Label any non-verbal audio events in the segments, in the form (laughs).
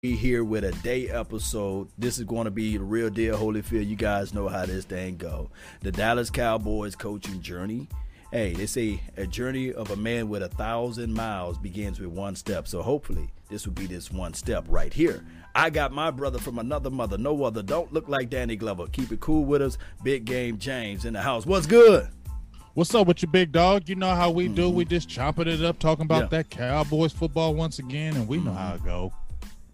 here with a day episode. This is going to be the real deal, Holyfield. You guys know how this thing go. The Dallas Cowboys coaching journey. Hey, they say a journey of a man with a thousand miles begins with one step. So hopefully, this will be this one step right here. I got my brother from another mother, no other. Don't look like Danny Glover. Keep it cool with us. Big game James in the house. What's good? What's up with you, big dog? You know how we do. We mm-hmm. just chopping it up, talking about Yeah. that Cowboys football once again, and we know mm-hmm. how it go.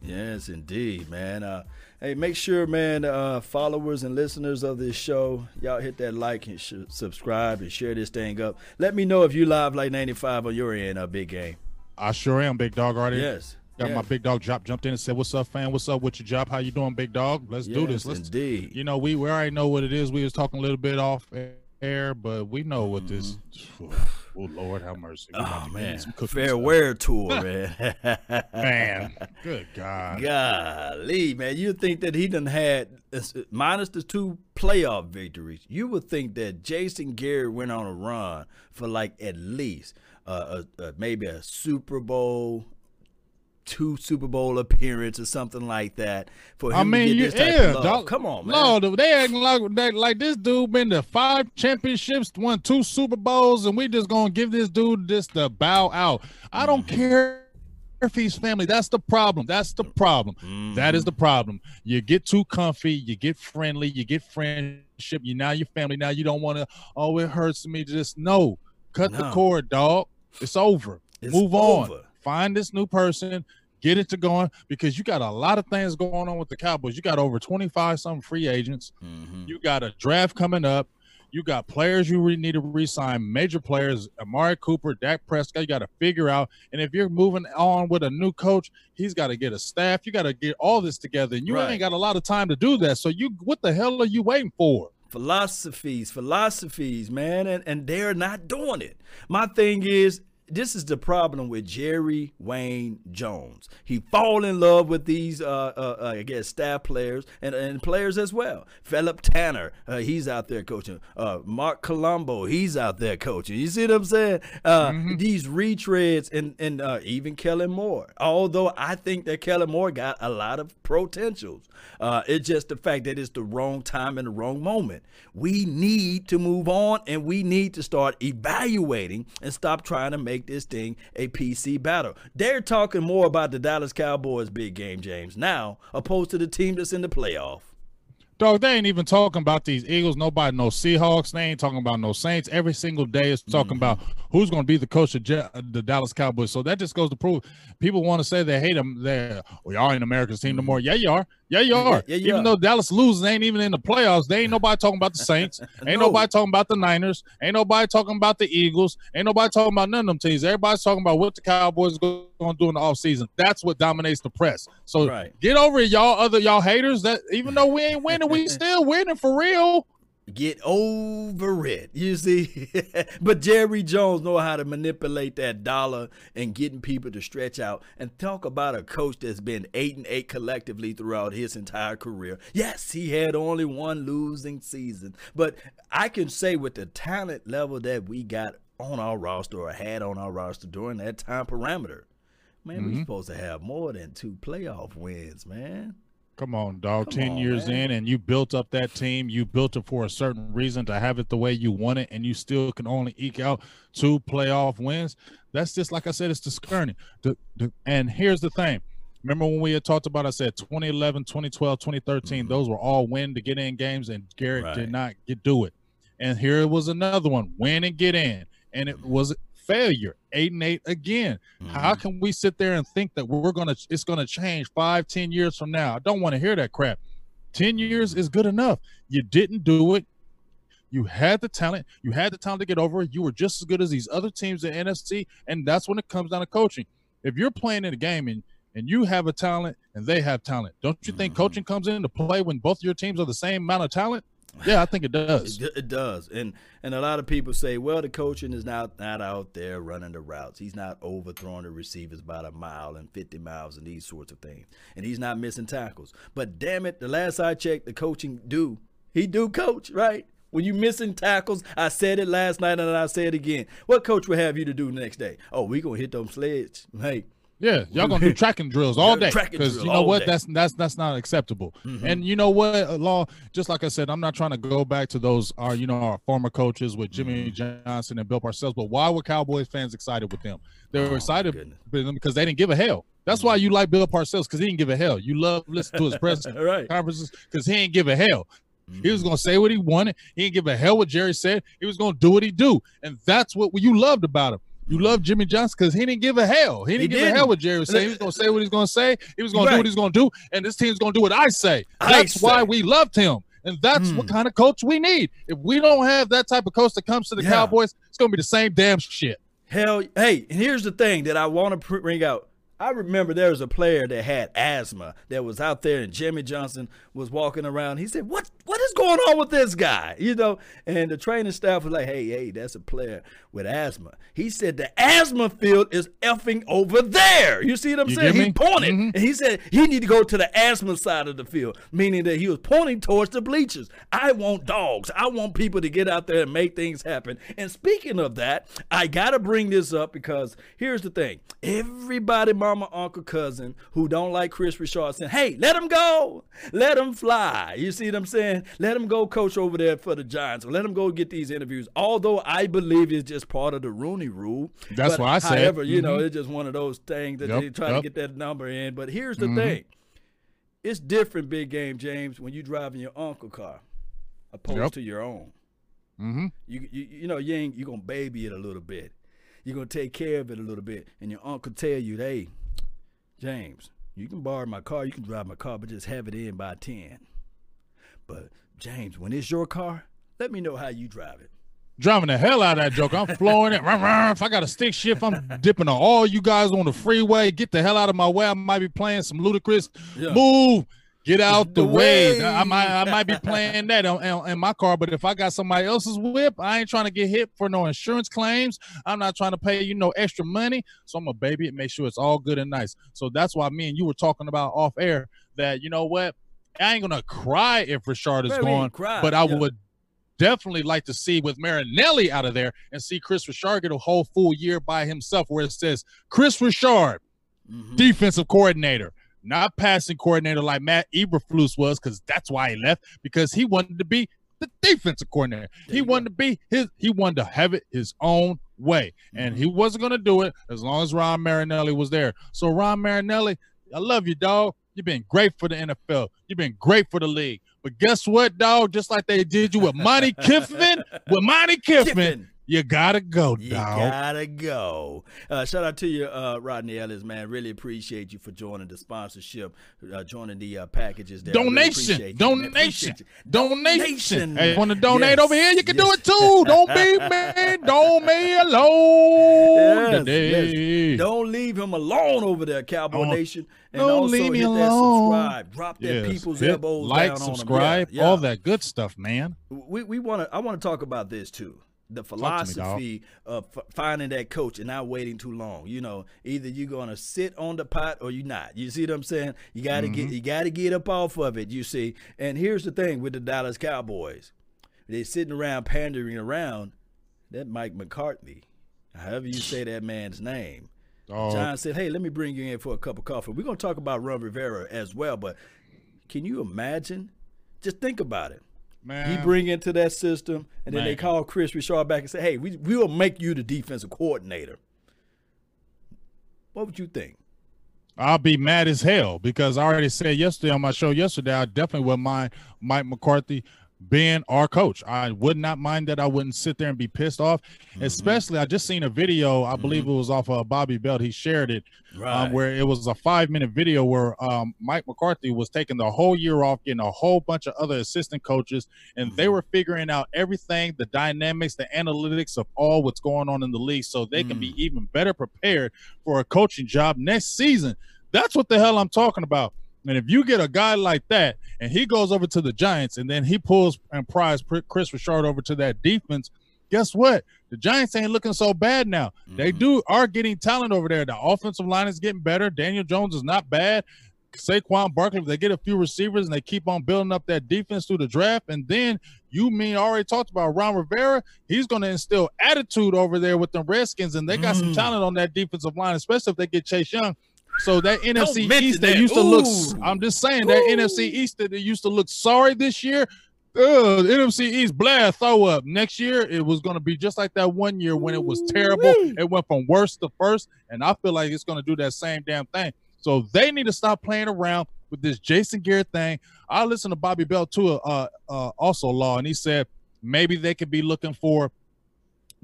Yes, indeed, man. Uh, hey, make sure, man, uh, followers and listeners of this show, y'all hit that like and sh- subscribe and share this thing up. Let me know if you live like 95 on your end, uh, big game. I sure am, big dog. Already Yes. got yes. my big dog Jop jumped in and said, "What's up, fan? What's up with your job? How you doing, big dog? Let's do this. Let's indeed. You know, we we already know what it is. We was talking a little bit off air, but we know what this. Oh Lord, have mercy. We about Mm-hmm. Oh, man. into some Fair stuff. wear tour, man. man. Good (laughs) God. Golly, man, you think that he done had minus the two playoff victories. You would think that Jason Garrett went on a run for like at least uh, a, a, maybe a Super Bowl, two Super Bowl appearance or something like that. For him I mean, to get this type yeah, of love. dog. Come on, man. Lord, they acting like they, like this dude been to five championships, won two Super Bowls, and we just gonna give this dude just the bow out. I don't Mm-hmm. care if he's family. That's the problem. That's the problem. Mm-hmm. That is the problem. You get too comfy, you get friendly, you get friendship. You now your family. Now you don't want to. Oh, it hurts me. Just no, cut the cord, dog. It's over. It's Move on. Find this new person. Get it to going because you got a lot of things going on with the Cowboys. You got over 25 some free agents. Mhm. You got a draft coming up. You got players you really need to re-sign, major players, Amari Cooper, Dak Prescott. You got to figure out. And if you're moving on with a new coach, he's got to get a staff. You got to get all this together, and you Right. ain't got a lot of time to do that. So you, what the hell are you waiting for? philosophies, philosophies, man, and, and they're not doing it. My thing is, this is the problem with Jerry Wayne Jones. He fall in love with these, uh, uh, uh, I guess, staff players and, and players as well. Philip Tanner, uh, he's out there coaching. Uh, Marc Colombo, he's out there coaching. You see what I'm saying? Uh, These retreads and and uh, even Kellen Moore. Although I think that Kellen Moore got a lot of potentials, uh, it's just the fact that it's the wrong time and the wrong moment. We need to move on and we need to start evaluating and stop trying to make this thing a PC battle. They're talking more about the Dallas Cowboys big game, James, now, opposed to the team that's in the playoff. Dog, they ain't even talking about these Eagles. Nobody knows Seahawks. They ain't talking about no Saints. Every single day is talking mm-hmm. about who's going to be the coach of Ja- uh, the Dallas Cowboys. So that just goes to prove people want to say they hate them. They, well, y'all ain't America's team no mm-hmm. more. Yeah, you are. Yeah, you are. yeah, you even are. though Dallas loses, they ain't even in the playoffs. They ain't nobody talking about the Saints. (laughs) Ain't No. nobody talking about the Niners. Ain't nobody talking about the Eagles. Ain't nobody talking about none of them teams. Everybody's talking about what the Cowboys going to do in the offseason. That's what dominates the press. So Right. get over it, y'all other y'all haters. That even though we ain't winning, we (laughs) still winning for real. Get over it. You see? (laughs) but Jerry Jones know how to manipulate that dollar and getting people to stretch out and talk about a coach that's been eight and eight collectively throughout his entire career. Yes, he had only one losing season. But I can say with the talent level that we got on our roster or had on our roster during that time parameter, man, we're mm-hmm. supposed to have more than two playoff wins, man. Come on, dog. Come 10 on, years man. in, and you built up that team. You built it for a certain reason to have it the way you want it, and you still can only eke out two playoff wins. That's just like I said, it's discerning. The, the, and here's the thing. Remember when we had talked about, I said 2011, 2012, 2013, mm-hmm. those were all win to get in games, and Garrett Right. did not get do it. And here it was another one win and get in. And it was failure, eight and eight again. How mm-hmm. can we sit there and think that we're gonna it's gonna change five, ten years from now? I don't want to hear that crap. Ten years is good enough. You didn't do it. You had the talent. You had the talent to get over. You were just as good as these other teams in NFC, and that's when it comes down to coaching. If you're playing in a game and and you have a talent and they have talent, don't you think mm-hmm. coaching comes into play when both your teams are the same amount of talent? Yeah, I think it does. It, it does, and and a lot of people say, well, the coaching is not not out there running the routes. He's not overthrowing the receivers by a mile and fifty miles and these sorts of things, and he's not missing tackles. But damn it, the last I checked, the coaching do he do coach right? When you missing tackles, I said it last night and I say it again. What coach would have you to do next day? Oh, we gonna hit them sleds. Hey, Yeah, y'all gonna do (laughs) tracking drills all day because you know what? day. That's that's that's not acceptable. Mhm. And you know what, uh, law. Just like I said, I'm not trying to go back to those our you know our former coaches with Jimmy Mm-hmm. Johnson and Bill Parcells. But why were Cowboys fans excited with them? They were Oh, excited with them because they didn't give a hell. That's why you like Bill Parcells because he didn't give a hell. You love listening to his press (laughs) right. conferences because he ain't give a hell. He was Mm-hmm. gonna say what he wanted. He didn't give a hell what Jerry said. He was gonna do what he do, and that's what you loved about him. You love Jimmy Johnson because he didn't give a hell. He didn't He give didn't. a hell what Jerry was saying. He was gonna say what he's gonna say. He was gonna do what he's gonna do, and this team's gonna do what I say. I That's why say. we loved him, and that's what Hmm. kind of coach we need. If we don't have that type of coach that comes to the Yeah. Cowboys, it's gonna be the same damn shit. Hell, hey, and here's the thing that I want to bring out. I remember there was a player that had asthma that was out there, and Jimmy Johnson was walking around. He said, "What? What is going on with this guy?" You know, and the training staff was like, "Hey, hey, that's a player with asthma." He said, "The asthma field is effing over there." You see what I'm You saying? He pointed, Mhm. and he said he need to go to the asthma side of the field, meaning that he was pointing towards the bleachers. I want dogs. I want people to get out there and make things happen. And speaking of that, I gotta bring this up because here's the thing: everybody, mama, uncle, cousin, who don't like Kris Richard saying, "Hey, let him go, let him fly." You see what I'm saying? Let him go coach over there for the Giants, let him go get these interviews. Although I believe it's just part of the Rooney Rule. That's what I said. However, you know, Mhm. it's just one of those things that Yep, they try to get that number in. But here's the Mhm. thing: it's different, big game James, when you're driving your uncle car, opposed Yep. to your own. Mm-hmm. You, you you know you ain't you gonna baby it a little bit. You're gonna take care of it a little bit, and your uncle tell you, "Hey, James, you can borrow my car, you can drive my car, but just have it in by ten. But James, when it's your car, let me know how you drive it. driving the hell out of that joke. I'm flooring it. If I got a stick shift, I'm dipping on all you guys on the freeway. Get the hell out of my way. I might be playing some Ludacris. Yeah. Move. Get out the, The way. way. I might I might be playing that in my car, but if I got somebody else's whip, I ain't trying to get hit for no insurance claims. I'm not trying to pay you no extra money. So I'm a baby it, make sure it's all good and nice. So that's why me and you were talking about off air that you know what? I ain't gonna cry if Richard is gone, but I yeah. would definitely like to see with Marinelli out of there and see Kris Richard get a whole full year by himself where it says Kris Richard, Mhm. defensive coordinator, not passing coordinator like Matt Eberflus was, because that's why he left, because he wanted to be the defensive coordinator. There He wanted to be his he wanted to have it his own way. And Mhm. he wasn't gonna do it as long as Ron Marinelli was there. So Ron Marinelli, I love you, dog. You've been great for the NFL. You've been great for the league. But guess what, dog? Just like they did you with Monte (laughs) Kiffin, with Monte Kiffin, Kiffin. You gotta go, dog. You dog. gotta go. Uh, shout out to you, uh, Rodney Ellis, man. Really appreciate you for joining the sponsorship, uh, joining the uh, packages. There. I really Donation, appreciate you, man. donation, donation. Hey, want to donate Yes, over here? You can do it too. Don't be man. Don't me (laughs) alone Yes, today. yes. Don't leave him alone over there, Cowboy Don't- Nation. And don't also leave me hit that alone. subscribe. Drop that Yes, people's hit elbows like, down on 'em. subscribe, Yeah, yeah. all that good stuff, man. we we want to I want to talk about this too. The to me, philosophy of f- finding that coach and not waiting too long. You know, either you're gonna sit on the pot or you're not. You see what I'm saying? You gotta get Mm-hmm. you gotta get up off of it. You see. And here's the thing with the Dallas Cowboys, they're sitting around pandering around. That Mike McCarthy, however you say that man's name. Oh, John said, "Hey, let me bring you in for a cup of coffee. We're gonna talk about Ron Rivera as well, but can you imagine? Just think about it. Man. He bring into that system, and then they call Kris Richard back and say, "Hey, we we will make you the defensive coordinator." What would you think? I'll be mad as hell because I already said yesterday on my show yesterday, I definitely wouldn't mind Mike McCarthy being our coach. I would not mind that. I wouldn't sit there and be pissed off. Mm-hmm. Especially, I just seen a video. I believe it was off of Bobby Belt. He shared it, um, where it was a five minute video where um, Mike McCarthy was taking the whole year off, getting a whole bunch of other assistant coaches, and they Mhm. were figuring out everything, the dynamics, the analytics of all what's going on in the league, so they can be even better prepared for a coaching job next season. That's what the hell I'm talking about. And if you get a guy like that and he goes over to the Giants and then he pulls and pries Kris Richard over to that defense, guess what? The Giants ain't looking so bad now. They Mhm. do are getting talent over there. The offensive line is getting better. Daniel Jones is not bad. Saquon Barkley, if they get a few receivers and they keep on building up that defense through the draft, and then you mean already talked about Ron Rivera, he's going to instill attitude over there with the Redskins, and they got some Mm. talent on that defensive line, especially if they get Chase Young. So that NFC East that that. used to look, I'm just saying that Ooh. NFC East that used to look sorry this year. Uh, NFC East, blah, throw up. Next year, it was going to be just like that one year when it was terrible. Ooh-wee. It went from worst to first, and I feel like it's going to do that same damn thing. So they need to stop playing around with this Jason Garrett thing. I listened to Bobby Belt too, uh, uh, also law, and he said maybe they could be looking for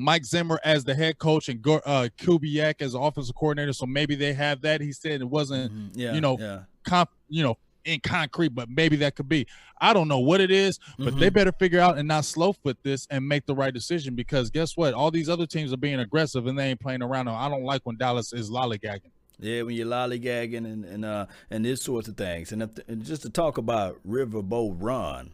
Mike Zimmer as the head coach and uh, Kubiak as the offensive coordinator. So maybe they have that. He said it wasn't Mhm. Yeah, you know, yeah. comp, you know, in concrete, but maybe that could be. I don't know what it is, but they Mhm. better figure out and not slow foot this and make the right decision because guess what? All these other teams are being aggressive and they ain't playing around. I don't like when Dallas is lollygagging. Yeah, when you're lollygagging and and uh and this sorts of things, and, if, and just to talk about Riverboat Ron,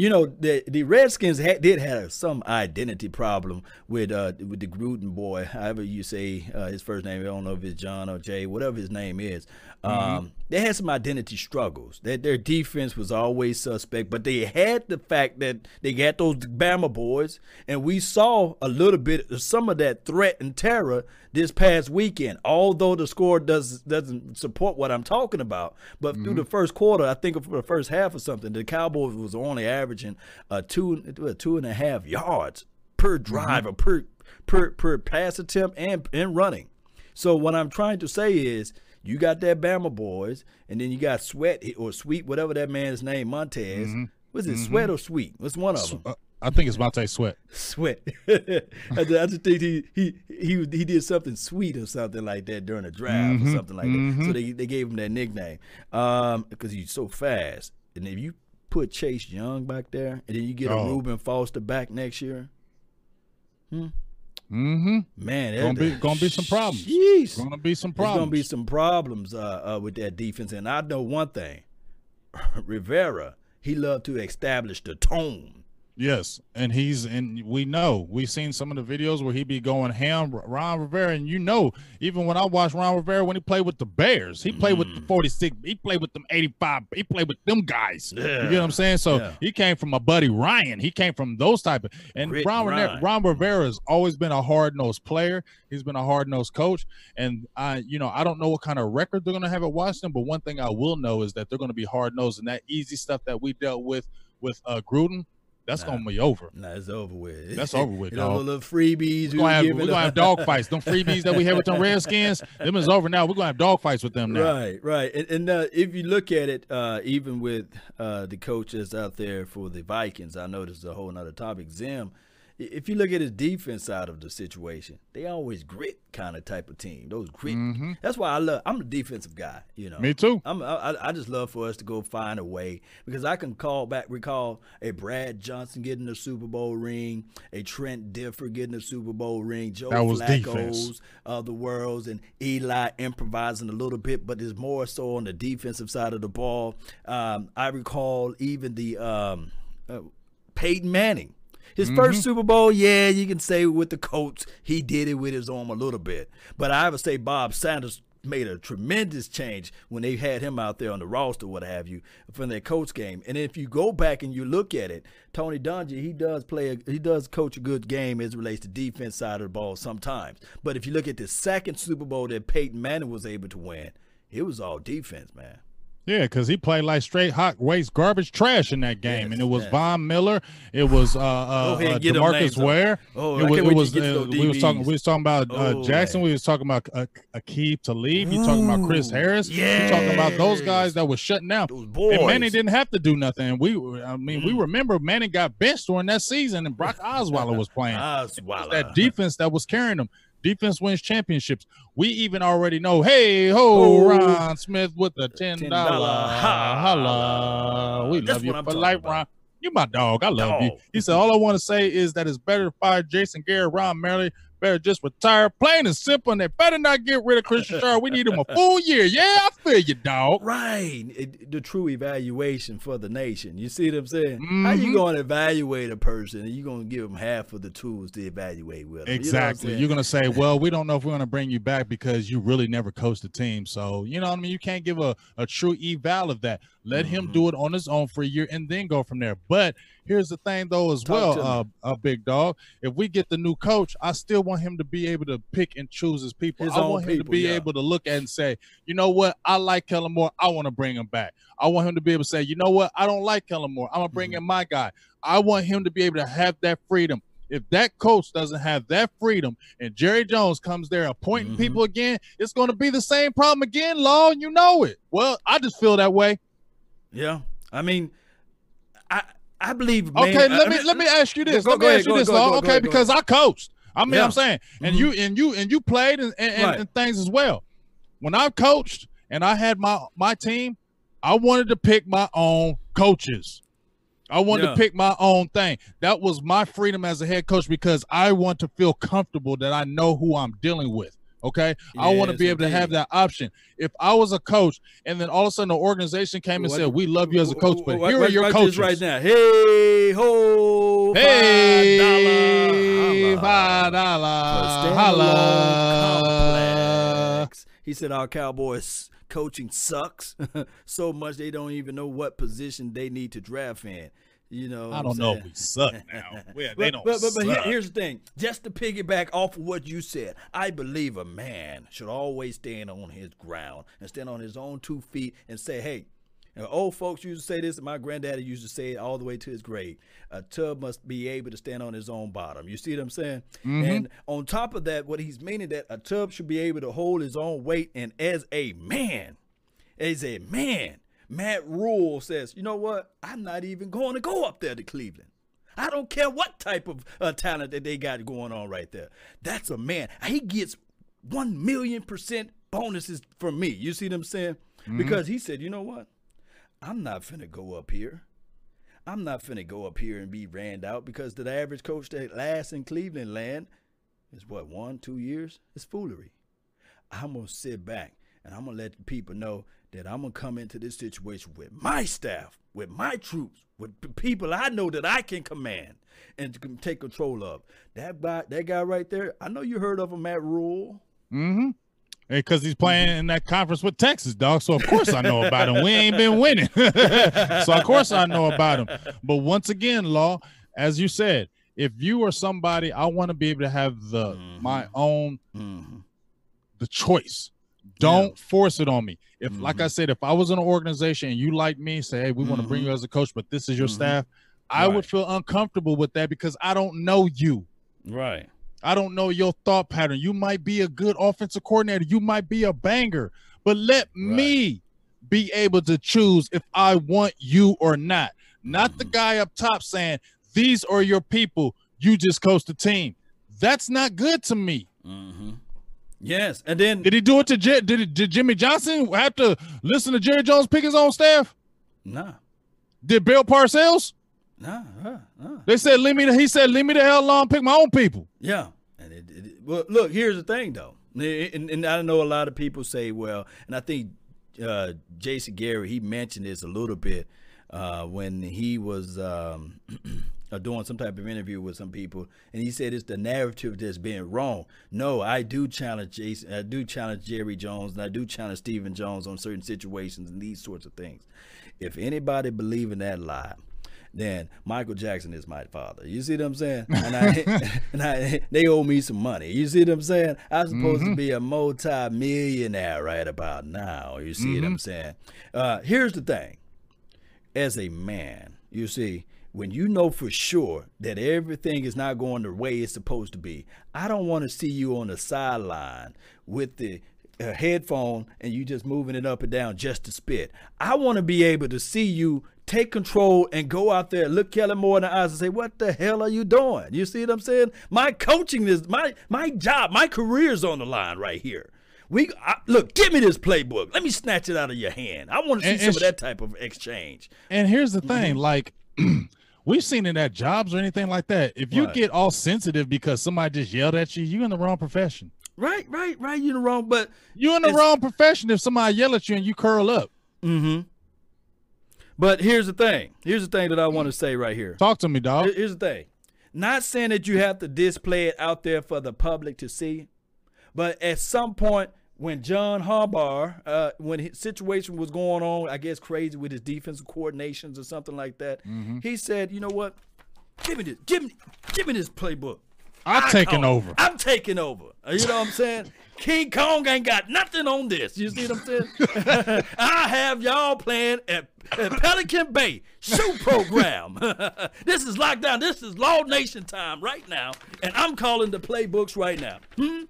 you know the the Redskins did have some identity problem with uh with the Gruden boy, however you say uh, his first name. I don't know if it's John or Jay, whatever his name is. Um, they had some identity struggles. That their defense was always suspect, but they had the fact that they got those Bama boys, and we saw a little bit of some of that threat and terror this past weekend. Although the score does doesn't support what I'm talking about, but through the first quarter, I think for the first half or something, the Cowboys was only averaging uh, two two and a half yards per drive or per per per pass attempt and and running. So what I'm trying to say is you got that Bama boys, and then you got Sweat or Sweet, whatever that man's name, Montez. Mm-hmm. Was it mm-hmm. Sweat or Sweet? What's one of them? Uh, I think it's Montez Sweat. Sweat. (laughs) I, just, I just think he, he he he did something sweet or something like that during a draft or mm-hmm. something like that. So they, they gave him that nickname um, because he's so fast. And if you put Chase Young back there, and then you get a Oh. Reuben Foster back next year, hmm? Mm-hmm. man, Gonna be gonna be some problems. Jeez. Gonna be some problems. There's gonna be some problems uh, uh, with that defense, and I know one thing: (laughs) Rivera, he loved to establish the tone. Yes, and he's and we know we've seen some of the videos where he be going ham. Ron Rivera, and you know, even when I watched Ron Rivera when he played with the Bears, he played Mm. with the forty six. He played with them eighty five. He played with them guys. You Yeah. get what I'm saying? So Yeah. he came from a buddy Ryan. He came from those type of. And Ron, Rivera- Ron Rivera has always been a hard nosed player. He's been a hard nosed coach, and I, you know, I don't know what kind of record they're gonna have at Washington, but one thing I will know is that they're gonna be hard nosed, and that easy stuff that we dealt with with uh, Gruden. That's Nah. gonna be over. Nah, it's over with. That's (laughs) over with, you know, dog. little freebies. We're gonna have, we're gonna have dog fights. Them freebies that we had with them (laughs) Redskins, them is over now. We're gonna have dog fights with them now. Right, right. And, and uh, if you look at it, uh, even with uh, the coaches out there for the Vikings, I know this is a whole nother topic. Zim, if you look at his defense side of the situation, they always grit kind of type of team. Those grit. That's why I love. I'm a defensive guy. You know. Mm-hmm. Me too. I'm, I, I just love for us to go find a way because I can call back, recall a Brad Johnson getting a Super Bowl ring, a Trent Dilfer getting a Super Bowl ring, Joe That was. Flacco's of the worlds, and Eli improvising a little bit, but it's more so on the defensive side of the ball. Um, I recall even the um, uh, Peyton Manning. His mm-hmm. first Super Bowl, yeah, you can say with the Colts, he did it with his arm a little bit. But I would say Bob Sanders made a tremendous change when they had him out there on the roster, what have you, from their coach game. And if you go back and you look at it, Tony Dungy, he does play, a, he does coach a good game as it relates to defense side of the ball sometimes. But if you look at the second Super Bowl that Peyton Manning was able to win, it was all defense, man. Yeah, because he played like straight hot waste garbage trash in that game, Yes, and it was yes. Von Miller, it was uh, uh, uh get them names Demarcus. Ware. Oh, it was, it was to get to uh, we was talking we was talking about uh, Oh, Jackson. man. We was talking about uh, Aqib Talib. You talking about Chris Harris. You talking about those guys that was shutting down. And Manning didn't have to do nothing. We, I mean, Mm. we remember Manning got benched during that season, and Brock (laughs) Osweiler was playing. Osweiler. that defense that was carrying them. Defense wins championships. We even already know, hey ho. Ron Smith with the ten $10 holla. holla. We That's love you for life, about. Ron. You my dog. I love you. He said, all I want to say is that it's better to fire Jason Garrett, Ron Merrill, better just retire. Plain and simple. And they better not get rid of Christian Sharp. We need him a full year. Yeah, I feel you, dog. Right. It- the true evaluation for the nation. You see what I'm saying? How you Mhm. going to evaluate a person and you going to give them half of the tools to evaluate with them? Exactly. You You're gonna say, "Well, we don't know if we're gonna bring you back because you really never coached the team." So you know what I mean. You can't give a, a true eval of that. Let Mm-hmm. him do it on his own for a year and then go from there. But here's the thing, though, as Talk well, to me. uh, uh, big dog. If we get the new coach, I still want him to be able to pick and choose his people. His I want him to be yeah. able to look at and say, you know what, I like Kellen Moore. I want to bring him back. I want him to be able to say, you know what, I don't like Kellen Moore. I'm gonna bring Mhm. in my guy. I want him to be able to have that freedom. If that coach doesn't have that freedom and Jerry Jones comes there appointing Mhm. people again, it's going to be the same problem again, Law. You know it. Well, I just feel that way. Yeah. I mean, I I believe. Man, Okay, I let me mean, let me ask you this. Go- let me go ahead, ask you go this, ahead, go go Okay, because I coached. I mean, Yeah. I'm saying, and Mhm. you and you and you played and and, and- Right. and things as well. When I coached and I had my my team, I wanted to pick my own coaches. I wanted Yeah. to pick my own thing. That was my freedom as a head coach because I want to feel comfortable that I know who I'm dealing with. Okay. I want to be able to have that option. If I was a coach and then all of a sudden the organization came and What- said, We love you as a coach, but Write- here are your coaches. right now. Hey ho, Hey, five dollar dollar. Holla. He said our Cowboys coaching sucks (laughs) so much they don't even know what position they need to draft in. You know, I don't know if we suck (laughs) now. Yeah, they But, don't but, but, but here- here's the thing. Just to piggyback off of what you said, I believe a man should always stand on his ground and stand on his own two feet and say, hey, and old folks used to say this, and my granddaddy used to say it all the way to his grave. A tub must be able to stand on his own bottom. You see what I'm saying? Mm-hmm. And on top of that, what he's meaning that a tub should be able to hold his own weight, and as a man, as a man, Matt Rhule says, you know what? I'm not even going to go up there to Cleveland. I don't care what type of uh, talent that they got going on right there. That's a man. He gets one million percent bonuses from me. You see what I'm saying? Because he said, you know what? I'm not finna go up here. I'm not finna go up here and be ran out because the average coach that lasts in Cleveland land is what one, two years. It's foolery. I'm gonna sit back and I'm gonna let the people know that I'm gonna come into this situation with my staff, with my troops, with p- people I know that I can command and to take control of. That guy, that guy right there. I know you heard of him, Matt Rhule. Mm-hmm. Because he's playing in that conference with Texas, dog. So of course I know about him. We ain't been winning, (laughs) so of course I know about him. But once again, Law, as you said, if you are somebody, I want to be able to have the my own Mm-hmm. the choice. Don't force it on me. If, like mm-hmm. I said, if I was in an organization and you like me, say, hey, we want to bring you mm-hmm. as a coach, but this is your Mhm. staff, I Right. would feel uncomfortable with that because I don't know you. Right. I don't know your thought pattern. You might be a good offensive coordinator. You might be a banger, but let me be able to choose if I want you or not. Not the mm-hmm. guy up top saying, these are your people. You just coach the team. That's not good to me. Yes, and then Did he do it to J- did, it, did Jimmy Johnson have to listen to Jerry Jones pick his own staff? nah, Did Bill Parcells? nah, uh, uh. They said leave me. The, he said leave me the hell alone. Pick my own people. Yeah, and it, it, well, look, here's the thing though, and, and I know a lot of people say, well, and I think uh, Jason Garrett he mentioned this a little bit uh, when he was um, (clears throat) uh, doing some type of interview with some people, and he said it's the narrative that's being wrong. No, I do challenge Jason, I do challenge Jerry Jones, and I do challenge Stephen Jones on certain situations and these sorts of things. If anybody believe in that lie, then Michael Jackson is my father. You see what I'm saying? And I, (laughs) (laughs) and I, they owe me some money. You see what I'm saying? I'm supposed to be a multi-millionaire right about now. You see what I'm saying? Uh, here's the thing. As a man, you see, when you know for sure that everything is not going the way it's supposed to be, I don't want to see you on the sideline with the a headphone and you just moving it up and down just to spit. I want to be able to see you take control and go out there, look Kellen Moore in the eyes and say, "What the hell are you doing?" You see what I'm saying? My coaching is my my job, my career's on the line right here. We I, look, give me this playbook. Let me snatch it out of your hand. I want to see And- some and of that type of exchange. And here's the thing, Mm-hmm. like (clears throat) we've seen it at jobs or anything like that. If you Right. get all sensitive because somebody just yelled at you, you're in the wrong profession. Right, right, right. You're in the wrong, but You're in the wrong profession if somebody yell at you and you curl up. mm-hmm. But here's the thing. Here's the thing that I want to say right here. Talk to me, dog. Here- Here's the thing. Not saying that you have to display it out there for the public to see, but at some point, when John Harbaugh, uh, when his situation was going on, I guess crazy with his defensive coordinations or something like that, Mm-hmm. he said, "You know what? Give me this. Give me, give me this playbook. I'm I taking call over. I'm taking over. Uh, You know what I'm saying? (laughs) King Kong ain't got nothing on this. You see what I'm saying? (laughs) I have y'all playing at, at Pelican Bay shoe program. (laughs) this is lockdown. This is Law Nation time right now, and I'm calling the playbooks right now. Hmm?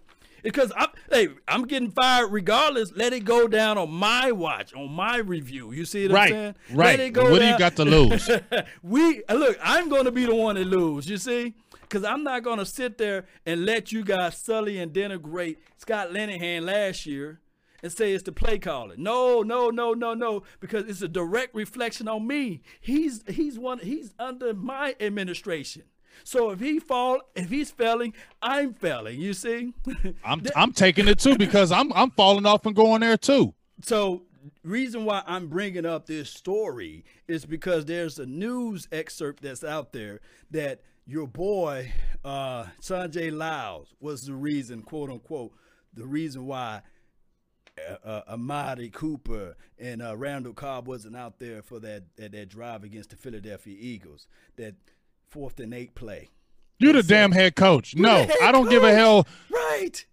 Because I'm, hey, I'm getting fired regardless. Let it go down on my watch, on my review. You see what I'm Right, saying? right. Let it go What do you got to lose? (laughs) we look. I'm going to be the one that lose. You see, because I'm not going to sit there and let you guys sully and denigrate Scott Linehan last year and say it's the play calling. No, no, no, no, no, because it's a direct reflection on me. He's he's one. He's under my administration. So if he fall, if he's failing, I'm failing. You see. (laughs) I'm I'm taking it too because I'm I'm falling off and going there too. So reason why I'm bringing up this story is because there's a news excerpt that's out there that your boy uh, Sanjay Lal was the reason, quote unquote, the reason why uh, uh, Amari Cooper and uh, Randall Cobb wasn't out there for that, that that drive against the Philadelphia Eagles, that fourth and eight play. You the damn head coach. You're No, I don't give a hell. Right.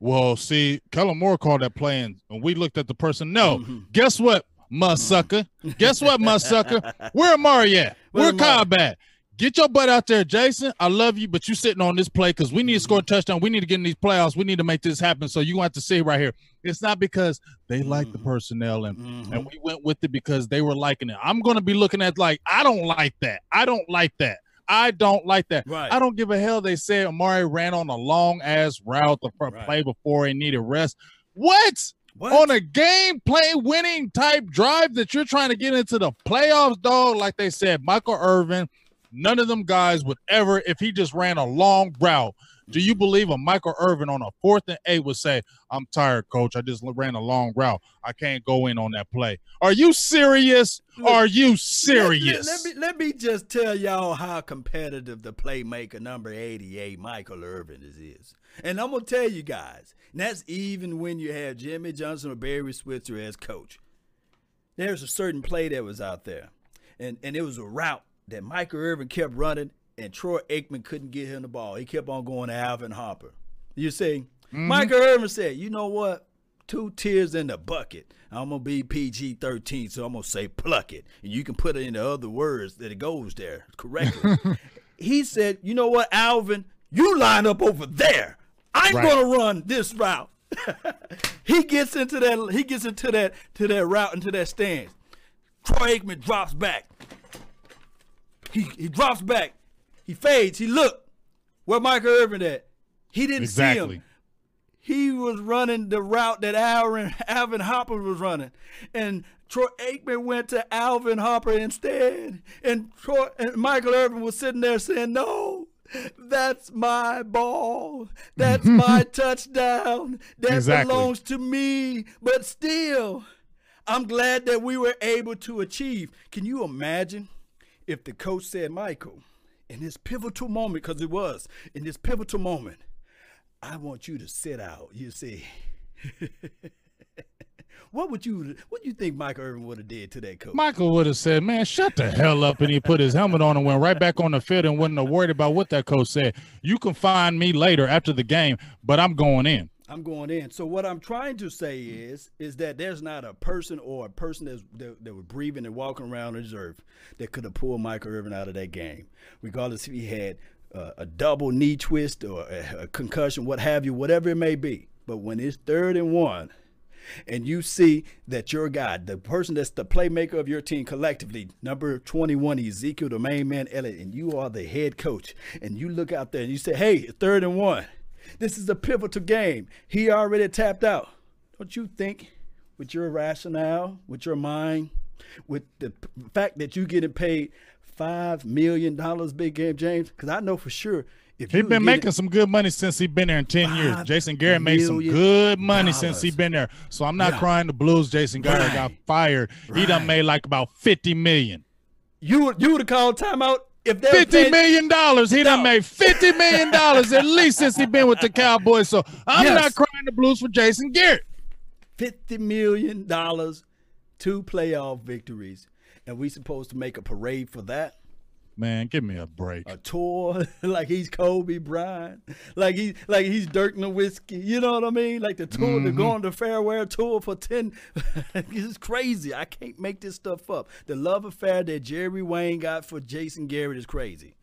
Well, see, Kellen Moore called that play, and we looked at the person. No, Mm-hmm. guess what, must sucker? Guess what, must sucker? (laughs) Where Amari at? Where? Cobb at? Get your butt out there, Jason. I love you, but you sitting on this play because we need to score a Mm-hmm. touchdown. We need to get in these playoffs. We need to make this happen. So you going to have to sit right here. It's not because they like the Mhm. personnel and Mhm. and we went with it because they were liking it. I'm going to be looking at like I don't like that. I don't like that. I don't like that. Right. I don't give a hell. They said Amari ran on a long ass route the Right. play before he needed rest. What? What? On a game play winning type drive that you're trying to get into the playoffs, dog? Like they said, Michael Irvin, none of them guys would ever, if he just ran a long route. Do you believe a Michael Irvin on a fourth and eight would say, I'm tired, coach. I just ran a long route. I can't go in on that play. Are you serious? Look, Are you Let- let- serious? Let, me let me just tell y'all how competitive the playmaker number 88, Michael Irvin, is. is. And I'm gonna tell you guys, and that's even when you have Jimmy Johnson or Barry Switzer as coach. There's a certain play that was out there, and and it was a route that Michael Irvin kept running, and Troy Aikman couldn't get him the ball. He kept on going to Alvin Harper. You see, mm-hmm. Michael Irvin said, "You know what? Two tears in the bucket. I'm gonna be PG 13, so I'm gonna say pluck it, and you can put it in the other words that it goes there correctly." (laughs) he said, "You know what, Alvin? You line up over there. I'm Right. gonna run this route." (laughs) he gets into that. He gets into that to that route into that stance. Troy Aikman drops back. He he drops back. He fades. He look where Michael Irvin at. He didn't see him he was running the route that Alvin, (laughs) Alvin Harper was running. And Troy Aikman went to Alvin Harper instead. And Troy and Michael Irvin was sitting there saying, No, that's my ball. That's (laughs) my touchdown. That Exactly. belongs to me. But still, I'm glad that we were able to achieve. Can you imagine if the coach said, Michael, in this pivotal moment, because it was, in this pivotal moment, I want you to sit out. You see. (laughs) what would you what do you think Mike Irvin would have did to that coach? Michael would have said, "Man, shut the hell up," and he put his helmet on and went right back on the field and wasn't worried about what that coach said. You can find me later after the game, but I'm going in. I'm going in. So what I'm trying to say is is that there's not a person or a person that's, that, that was breathing and walking around this earth that could have pulled Michael Irvin out of that game, regardless if he had uh, a double knee twist or a, a concussion, what have you, whatever it may be. But when it's third and one, and you see that your guy, the person that's the playmaker of your team collectively, number 21, Ezekiel, the main man, Elliott, and you are the head coach, and you look out there and you say, hey, third and one. This is a pivotal game. He already tapped out. Don't you think, with your rationale, with your mind, with the fact that you're getting paid five million dollars, big game, James? Because I know for sure if He's been making some good money since he's been there in ten years. Jason Garrett made some good money since he dollars. been there. So I'm not Yeah. crying the blues. Jason Garrett got Right. fired. He done made like about fifty million. you would you would have called timeout if they're Fifty paying- million dollars. He done made fifty million dollars at least since he been with the Cowboys. So I'm Yes. not crying the blues for Jason Garrett. fifty million dollars, two playoff victories, and we supposed to make a parade for that. Man, give me a break. A tour (laughs) like he's Kobe Bryant, like he like he's Dirk Nowitzki. You know what I mean? Like the tour, the mm-hmm. going to Fairwear tour for ten. (laughs) this is crazy. I can't make this stuff up. The love affair that Jerry Wayne got for Jason Garrett is crazy.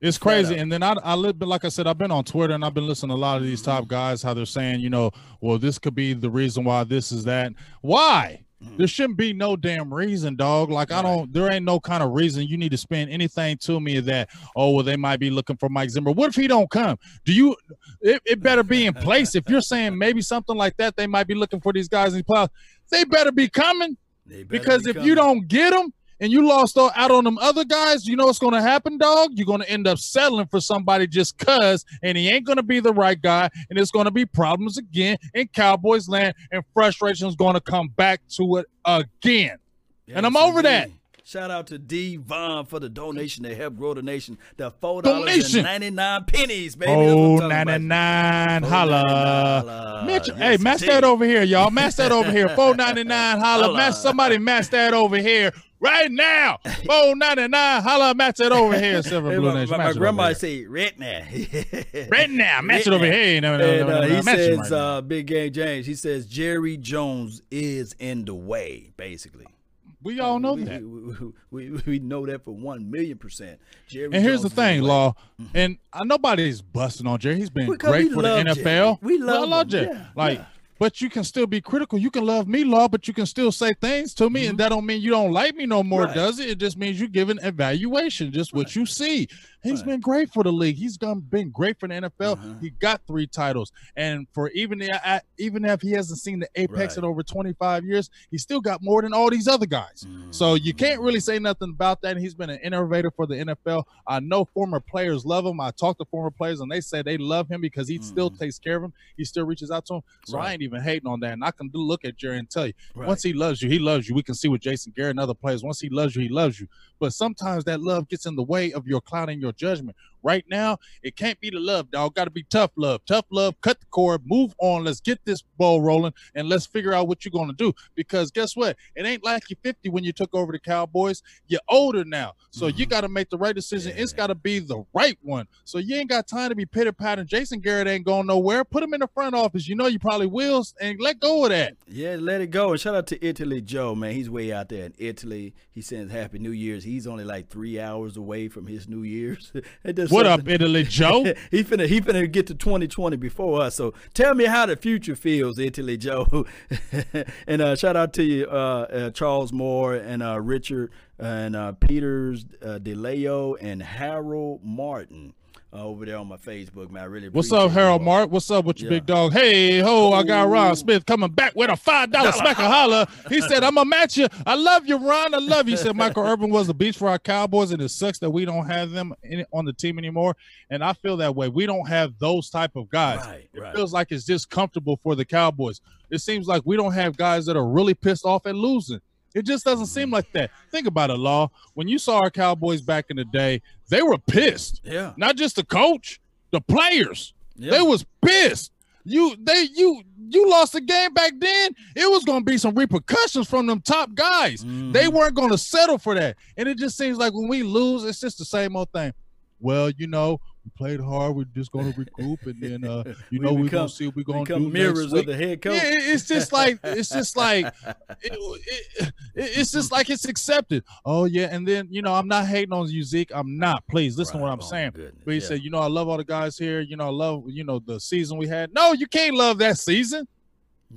It's crazy. And then I, I live, like I said, I've been on Twitter and I've been listening to a lot of these top guys, how they're saying, you know, well, this could be the reason why this is that. Why? Mm-hmm. There shouldn't be no damn reason, dog. Like I don't, there ain't no kind of reason you need to spend anything to me that, oh, well, they might be looking for Mike Zimmer. What if he don't come? Do you? It, it better be in place. If you're saying maybe something like that, they might be looking for these guys in the playoffs. They better be coming better because be if you don't get them and you lost out out on them other guys, you know what's going to happen, dog? You're going to end up settling for somebody just cuz, and he ain't going to be the right guy, and it's going to be problems again in Cowboys land, and frustration is going to come back to it again. and I'm over that. Shout out to D Vaughn for the donation to help grow the nation. The four dollars and ninety nine pennies, baby. Oh, I'm talking about. 99 $4.99 holla. holla. Mitch, Yes, hey, match that over here, (laughs) y'all. Match that over here. 499 holla. Holla. Match somebody match that over here right now. (laughs) 499 holla. Match it over here. Silver Blue my, Nation. my, Match my grandma say right now. (laughs) Right now, match it over here. No, no, And no, uh, he says, right uh, Big Game James, he says Jerry Jones is in the way, basically. we all know we, that. We, we, we know that for one million percent. Jerry And here's the Jones in thing. Law, and uh, nobody's busting on Jerry. He's been Because great for the NFL. Jerry. We love love. Jerry. Yeah, like, yeah. But you can still be critical. You can love me, Law, but you can still say things to me, and that don't mean you don't like me no more, Mm-hmm. Right. does it? It just means you give an evaluation, just what you see. He's Right. been great for the league. He's gone been great for the NFL. Uh-huh. He got three titles, and for even the, even if he hasn't seen the apex Right. in over 25 years, he still got more than all these other guys. So you can't really say nothing about that. And he's been an innovator for the NFL. I know former players love him. I talked to former players and they say they love him because he still takes care of them. He still reaches out to them. So I ain't even hating on that. And I can do, look at Jerry and tell you, Right. once he loves you, he loves you. We can see with Jason Garrett and other players. Once he loves you, he loves you. But sometimes that love gets in the way of your clouding your judgment. Right now, it can't be the love, dog. Got to be tough love. Tough love. Cut the cord. Move on. Let's get this ball rolling and let's figure out what you're going to do. Because guess what? It ain't like you're 50 when you took over the Cowboys. You're older now. So you mm-hmm. got to make the right decision. It's got to be the right one. So you ain't got time to be pitter patting. Jason Garrett ain't going nowhere. Put him in the front office. You know you probably will. And let go of that. Yeah, let it go. And shout out to Italy Joe, man. He's way out there in Italy. He sends Happy New Year's. He's only like three hours away from his New Year's. (laughs) It does What up, Italy Joe? (laughs) he finna he finna get to 2020 before us. So tell me how the future feels, Italy Joe. (laughs) and uh, shout out to you, uh, uh, Charles Moore and uh, Richard and uh, Peters uh, DeLeo and Harold Martin uh, over there on my Facebook, man. I really What's up, Harold you. Mark? What's up with your Yeah. big dog? Hey, ho, I got. Ron Smith coming back with a five dollar smack a holler. He said, I'm gonna match you. I love you, Ron. I love you. He said Michael Irvin was the beast for our Cowboys, and it sucks that we don't have them in, on the team anymore. And I feel that way. We don't have those type of guys. Right, It right. feels like it's just comfortable for the Cowboys. It seems like we don't have guys that are really pissed off at losing. It just doesn't seem like that. Think about it, Law. When you saw our Cowboys back in the day, they were pissed. Yeah. Not just the coach, the players. yeah. They was pissed. You they you you lost the game back then. It was gonna be some repercussions from them top guys. Mm-hmm. They weren't gonna settle for that. And it just seems like when we lose, it's just the same old thing. Well, you know, we played hard. We're just gonna recoup, and then uh, (laughs) you We know, we're gonna see what we're gonna do mirrors of the head coach. Yeah, it- it's just like it's just (laughs) like it, it- it- it's just like it's accepted. Oh yeah, and then you know I'm not hating on you, Zeke. I'm not. Please listen to what I'm Oh, saying. goodness. But he Yeah. said, you know, I love all the guys here. You know, I love you know the season we had. No, you can't love that season.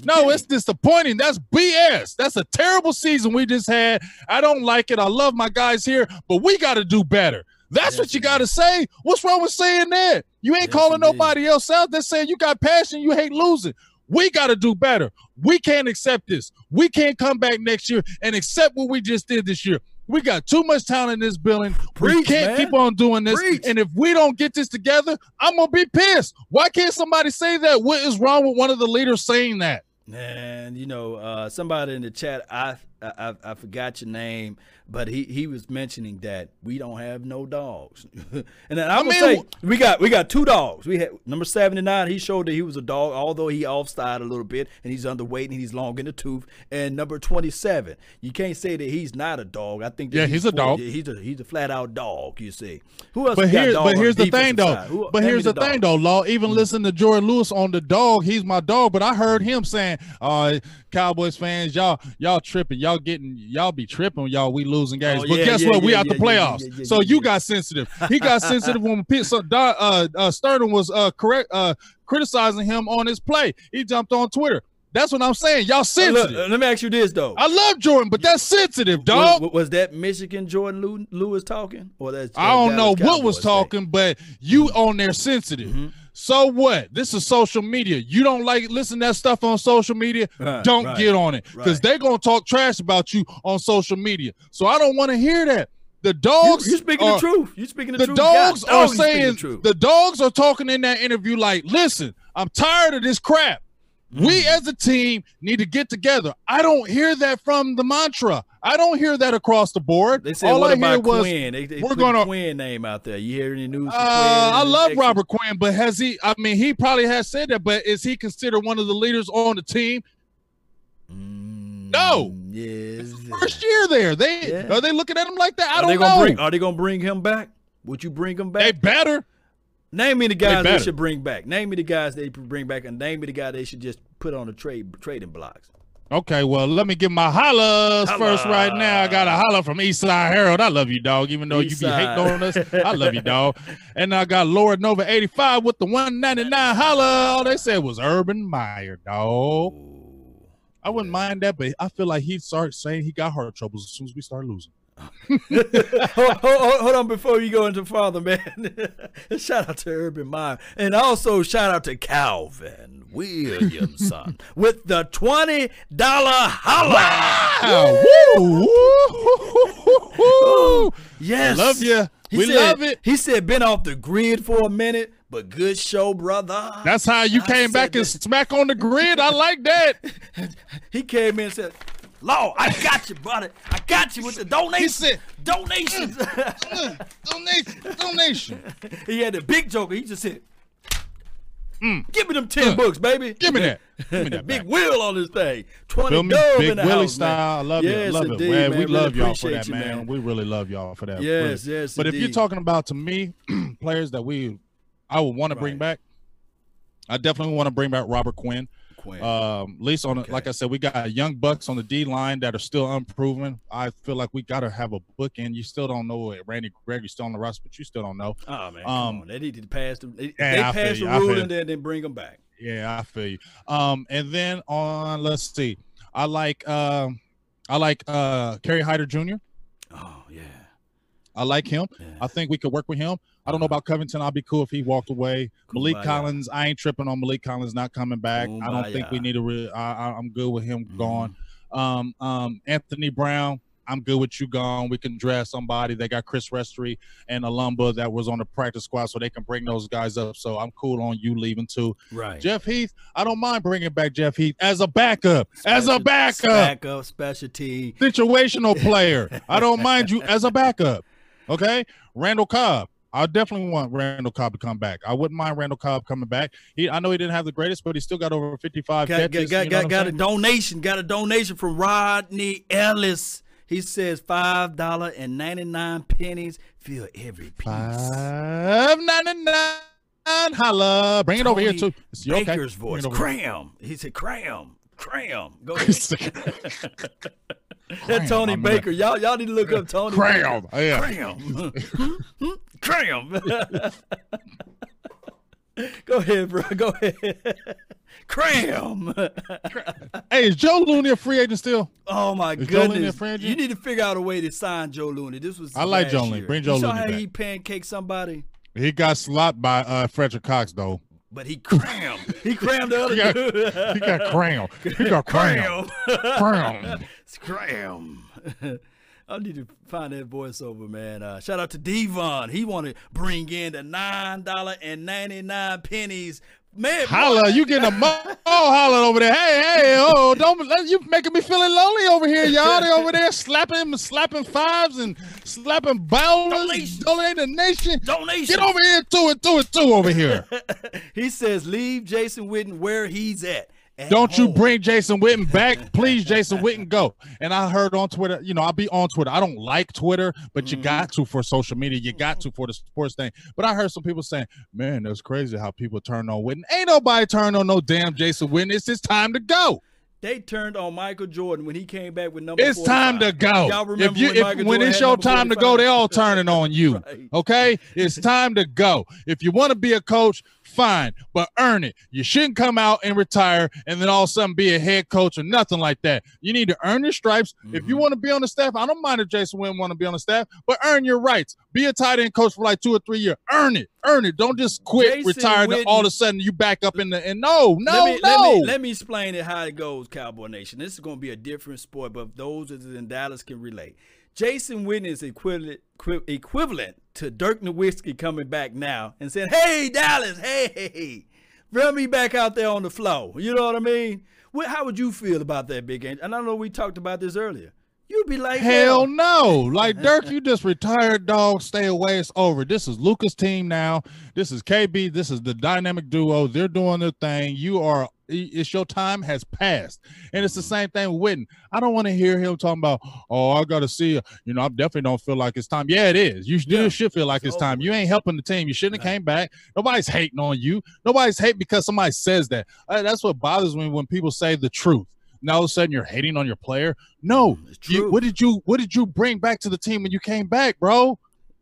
No, it's disappointing. That's BS. That's a terrible season we just had. I don't like it. I love my guys here, but we got to do better. That's Yes, what you got to say. What's wrong with saying that? You ain't Yes, calling indeed. nobody else out. They're saying you got passion, you hate losing. We got to do better. We can't accept this. We can't come back next year and accept what we just did this year. We got too much talent in this building. we can't man. keep on doing this. Preach. And if we don't get this together, I'm gonna be pissed. Why can't somebody say that? What is wrong with one of the leaders saying that? And you know, uh, somebody in the chat, I I, I, I forgot your name, but he, he was mentioning that we don't have no dogs. (laughs) and then I'm I gonna mean, say we got we got two dogs. We had number seventy nine. He showed that he was a dog, although he offside a little bit and he's underweight and he's long in the tooth. And number twenty seven, you can't say that he's not a dog. I think Yeah, he's a full- dog. He's a he's a flat out dog. You see, who else? But we got here, dog but here's the thing though. Who- but here's me the thing. Though, Law. Even listen to Jourdan Lewis on the dog. He's my dog. But I heard him saying, "Uh, Cowboys fans, y'all, y'all tripping. Y'all getting, y'all be tripping. Y'all, we losing games. Oh, but yeah, guess yeah, what? we out the playoffs. so you got sensitive. He got sensitive when Pitt, so, uh, uh, Sterling was uh correct uh criticizing him on his play. He jumped on Twitter. That's what I'm saying. Y'all Uh, sensitive. Look, uh, let me ask you this though. I love Jourdan, but that's sensitive, dog. Was, was that Michigan Jourdan Lewis talking, or that's I don't know Dallas what was Cowboys talking, but you on there sensitive. Mhm. So what? This is social media. You don't like listen to that stuff on social media. Right, don't right, get on it because right. they're gonna talk trash about you on social media. So I don't want to hear that. The dogs. You, you speaking are, the truth. You're speaking the, The truth. dogs God, are saying the the dogs are talking in that interview like, listen, I'm tired of this crap. We Mm. as a team need to get together. I don't hear that from the mantra. I don't hear that across the board. They said, All "What I about was Quinn?" They, they we're put gonna- Quinn name out there. You hear any news? Uh, I love his Robert Quinn, but has he? I mean, he probably has said that, but is he considered one of the leaders on the team? Mm, No. Yes. First year there, they Yeah. are they looking at him like that? I are they don't gonna know. bring? Are they gonna bring him back? Would you bring him back? they better. name me the guys they, better. should bring back. Name me the guys they bring back, and name me the guy they should just put on the trade trading blocks. Okay, well, let me get my hollers Holla. first right now. I got a holler from Eastside Harold. I love you, dog. Even though you be hating on us, I love you, dog. (laughs) And I got Lord Nova 85 with the 199 holler. All they said was Urban Meyer, dog. I wouldn't mind that, but I feel like he'd start saying he got heart troubles as soon as we start losing. (laughs) hold, hold- hold on before you go into father man. (laughs) shout out to Urban Meyer. And also shout out to Calvin Williamson with the $20 holla. Wow. Yes. Love you. He We said, love it. He said, been off the grid for a minute, but good show, brother. That's how you I came back and smack on the grid. I like that. (laughs) He came in and said, Law, I got you, brother. I got you with the donation. said- donations. Mm, mm, donation. Donation. (laughs) he had the big joker. He just said, Give me them 10 books, baby. Mm. Give me that. (laughs) Give me that Big wheel on this thing. 20 Feel me? dub Big in the Willie house, style. I love yes, it. Love indeed, it. Man, we Really love y'all for that, you, man. We really love y'all for that. Yes, really. yes, But if you're talking about to me, (clears throat) players that we I would want to bring Right. back, I definitely want to bring back Robert Quinn. Um, at least on, Okay. like I said, we got young bucks on the D line that are still unproven. I feel like we got to have a bookend. You still don't know it. Randy Gregory's still on the roster, but you still don't know. oh, man. um. They need to pass the, they, they pass the rule and then, bring them back. Yeah, I feel you. Um, and then on, let's see, I like, um, I like uh, Kerry Hyder Jr. Oh, yeah. I like him. yeah. I think we could work with him. I don't know about Covington. I'll be cool if he walked away. Maliek. Collins, I ain't tripping on Maliek Collins not coming back. I don't think we need to. Re- I, I'm good with him Mhm. gone. Um, um, Anthony Brown, I'm good with you gone. We can draft somebody. They got Chris Westry and Olumba that was on the practice squad, so they can bring those guys up. So I'm cool on you leaving too. Right. Jeff Heath, I don't mind bringing back Jeff Heath as a backup, as a backup Backup, specialty. situational player. (laughs) I don't mind you as a backup. Okay, Randall Cobb. I definitely want Randall Cobb to come back. I wouldn't mind Randall Cobb coming back. He, I know he didn't have the greatest, but he still got over 55 Got, catches. got, got, got a donation. Got a donation from Rodney Ellis. He says five dollar and ninety nine pennies. Feel every piece. Five ninety nine. Holla, bring it over here too. It's- your okay? Baker's Bring voice. Cram. He said cram. Cram. Go (laughs) ahead. (laughs) Cram, That Tony Baker. Y'all y'all need to look up Tony. Cram. Baker. Yeah. Cram. (laughs) Hmm? Hmm? Cram. (laughs) Go ahead, bro. Go ahead. Cram. Hey, is Joe Looney a free agent still? Oh my Is Joe a goodness! free agent? You need to figure out a way to sign Joe Looney. This was I like Joe Looney. Bring Joe you saw Looney how back. he pancaked somebody, He got slapped by uh, Frederick Cox though. but he crammed. (laughs) he crammed the other He got- dude. He got cram. He got (laughs) cram. Cram. Scram. I need to find that voiceover, man. Uh, shout out to Devon. He want to bring in the nine dollar and ninety nine pennies man, holla, you getting a oh (laughs) holla over there. Hey, hey, oh, don't you making me feeling lonely over here, y'all. They over there slapping, slapping fives and slapping bowlers, donating nation. Donation. Get over here, two and two and two over here. (laughs) he says, leave Jason Witten where he's at. Don't home. you bring Jason Witten back, please, Jason Witten, go. (laughs) And I heard on Twitter, you know, I'll be on Twitter. I don't like Twitter, but mm-hmm. you got to for social media. You got to for the sports thing. But I heard some people saying, man, that's crazy how people turn on Witten. Ain't nobody turn on no damn Jason Witten. It's his time to go. They turned on Michael Jordan when he came back with number. It's 45. time to go. Y'all remember if you, when, if, when it's your time 45? to go, they all turning on you. (laughs) right. Okay, it's time to go. If you want to be a coach, fine, but earn it. You shouldn't come out and retire and then all of a sudden be a head coach or nothing like that. You need to earn your stripes. Mm-hmm. If you mm-hmm. want to be on the staff, I don't mind if Jason Witten want to be on the staff, but earn your rights. Be a tight end coach for like two or three years. Earn it. Earn it. Don't just quit, Jason retire, Witten, all of a sudden you back up in the and no, no, let me, no. Let me, let me explain it how it goes, Cowboy Nation. This is going to be a different sport, but those that in Dallas can relate. Jason Witten is equivalent equivalent to Dirk Nowitzki coming back now and saying, "Hey Dallas, hey, run me back out there on the floor." You know what I mean? how would you feel about that big game? And I know we talked about this earlier. You'd be like, hell no. Like Dirk, you just retired, dog. Stay away. It's over. This is Luka's team now. This is KP. This is the dynamic duo. They're doing their thing. You are it's your time has passed. And it's the same thing with Witten. I don't want to hear him talking about, oh, I gotta see, you know, I definitely don't feel like it's time. Yeah, it is. You yeah. should feel like it's, it's time. You ain't helping the team. You shouldn't have came back. Nobody's hating on you. Nobody's hating because somebody says that. Uh, that's what bothers me when people say the truth now all of a sudden you're hating on your player. No, mm, you, what did you what did you bring back to the team when you came back, bro?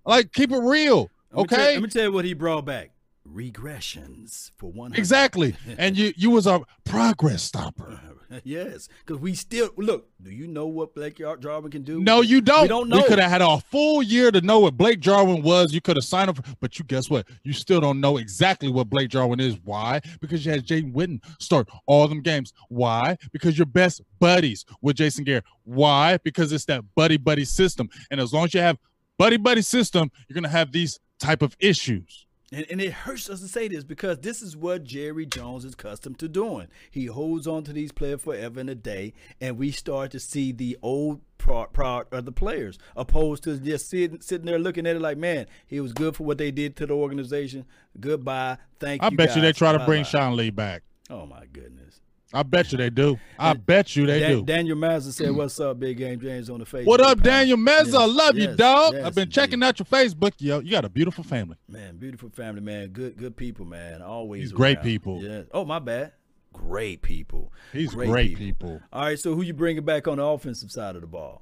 Like keep it real. Let okay. Tell, let me tell you what he brought back. Regressions for one. Exactly, (laughs) and you you was a progress stopper. (laughs) yes, because we still look. Do you know what Blake Jarwin can do? No, you don't. We don't know. We could have had a full year to know what Blake Jarwin was. You could have signed up, but you guess what? You still don't know exactly what Blake Jarwin is. Why? Because you had Jay Witten start all them games. Why? Because you're best buddies with Jason Garrett. Why? Because it's that buddy buddy system, and as long as you have buddy buddy system, you're gonna have these type of issues. And, and, it hurts us to say this because this is what Jerry Jones is accustomed to doing. He holds on to these players forever and a day, and we start to see the old part of the players, opposed to just sitting sitting there looking at it like, man, he was good for what they did to the organization. Goodbye, thank I you. I bet guys. you they try to bring Bye-bye. Sean Lee back. Oh my goodness. I bet you they do. I bet you they Dan- do. Daniel Mazza said, "What's up, Big Game James on the Facebook?" What up, Daniel Mazza? Yes, I love yes, you, dog. Yes, I've been checking out your Facebook. Yo, you got a beautiful family. Man, beautiful family, man. Good, good people, man. Always He's great people. Yeah. Oh, my bad. Great people. He's great, great people. people. All right, so who you bringing back on the offensive side of the ball?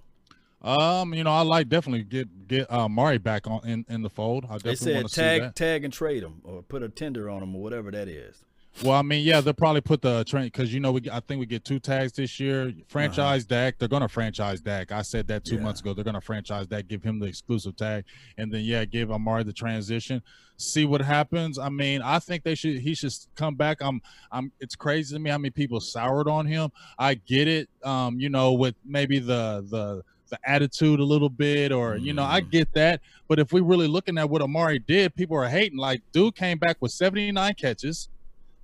Um, you know, I like definitely get get uh, Mari back on in, in the fold. I definitely want to tag tag and trade him or put a tender on him or whatever that is. Well, I mean, yeah, they'll probably put the train because you know we I think we get two tags this year. Franchise uh-huh. Dak, they're gonna franchise Dak. I said that two yeah. months ago. They're gonna franchise Dak, give him the exclusive tag, and then yeah, give Amari the transition. See what happens. I mean, I think they should. He should come back. I'm. I'm. It's crazy to me how many people soured on him. I get it. Um, you know, with maybe the the the attitude a little bit, or you know, I mm. get that. But if we're really looking at what Amari did, people are hating. Like, dude came back with 79 catches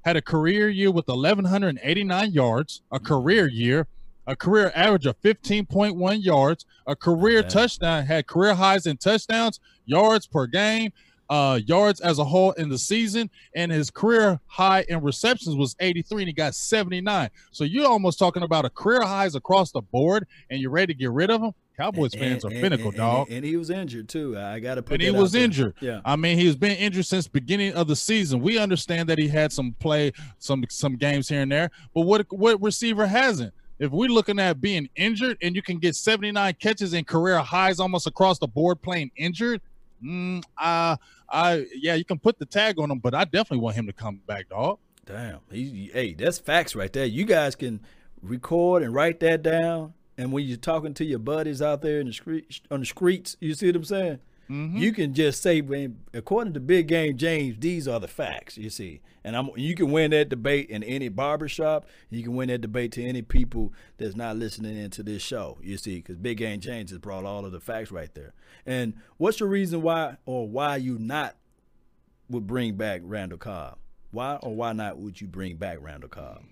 had a career year with 1,189 yards, a career year, a career average of 15.1 yards, a career okay. touchdown, had career highs in touchdowns, yards per game, uh, yards as a whole in the season, and his career high in receptions was 83, and he got 79. So you're almost talking about a career highs across the board, and you're ready to get rid of him. Cowboys and, fans and, are and, dog. And, he was injured too. I got to put. And he was injured. Yeah. I mean, he's been injured since beginning of the season. We understand that he had some play, some some games here and there. But what what receiver hasn't? If we're looking at being injured and you can get 79 catches and career highs almost across the board playing injured, mm, uh, I yeah, you can put the tag on him, but I definitely want him to come back, dog. Damn, he, hey, that's facts right there. You guys can record and write that down and when you're talking to your buddies out there in the street on the streets, you see what I'm saying? Mm-hmm. You can just say, according to Big Game James, these are the facts. You see, and I'm you can win that debate in any barbershop. You can win that debate to any people that's not listening into this show. You see, because Big Game James has brought all of the facts right there. And what's the reason why, or why you not would bring back Randall Cobb? Why or why not would you bring back Randall Cobb?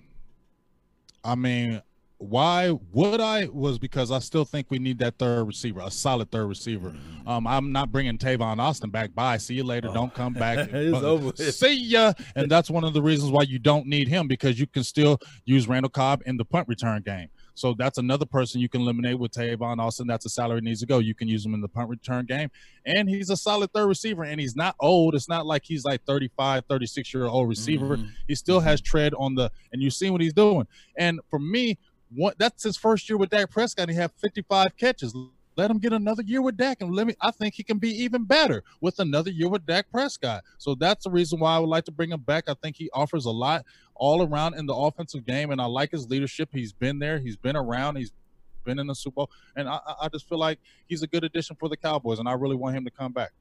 I mean, why would I was because I still think we need that third receiver, a solid third receiver. Mm-hmm. Um, I'm not bringing Tavon Austin back. Bye. See you later. Oh. Don't come back. (laughs) It's over. See ya. And that's one of the reasons why you don't need him because you can still use Randall Cobb in the punt return game. So that's another person you can eliminate with Tavon Austin. That's a salary needs to go. You can use him in the punt return game. And he's a solid third receiver and he's not old. It's not like he's like 35, 36 year old receiver. Mhm. He still has tread on the, and you see what he's doing. And for me, that's his first year with Dak Prescott. He had 55 catches. Let him get another year with Dak, and let me. I think he can be even better with another year with Dak Prescott. So that's the reason why I would like to bring him back. I think he offers a lot all around in the offensive game, and I like his leadership. He's been there. He's been around. He's been in the Super Bowl, and I, I- just feel like he's a good addition for the Cowboys, and I really want him to come back.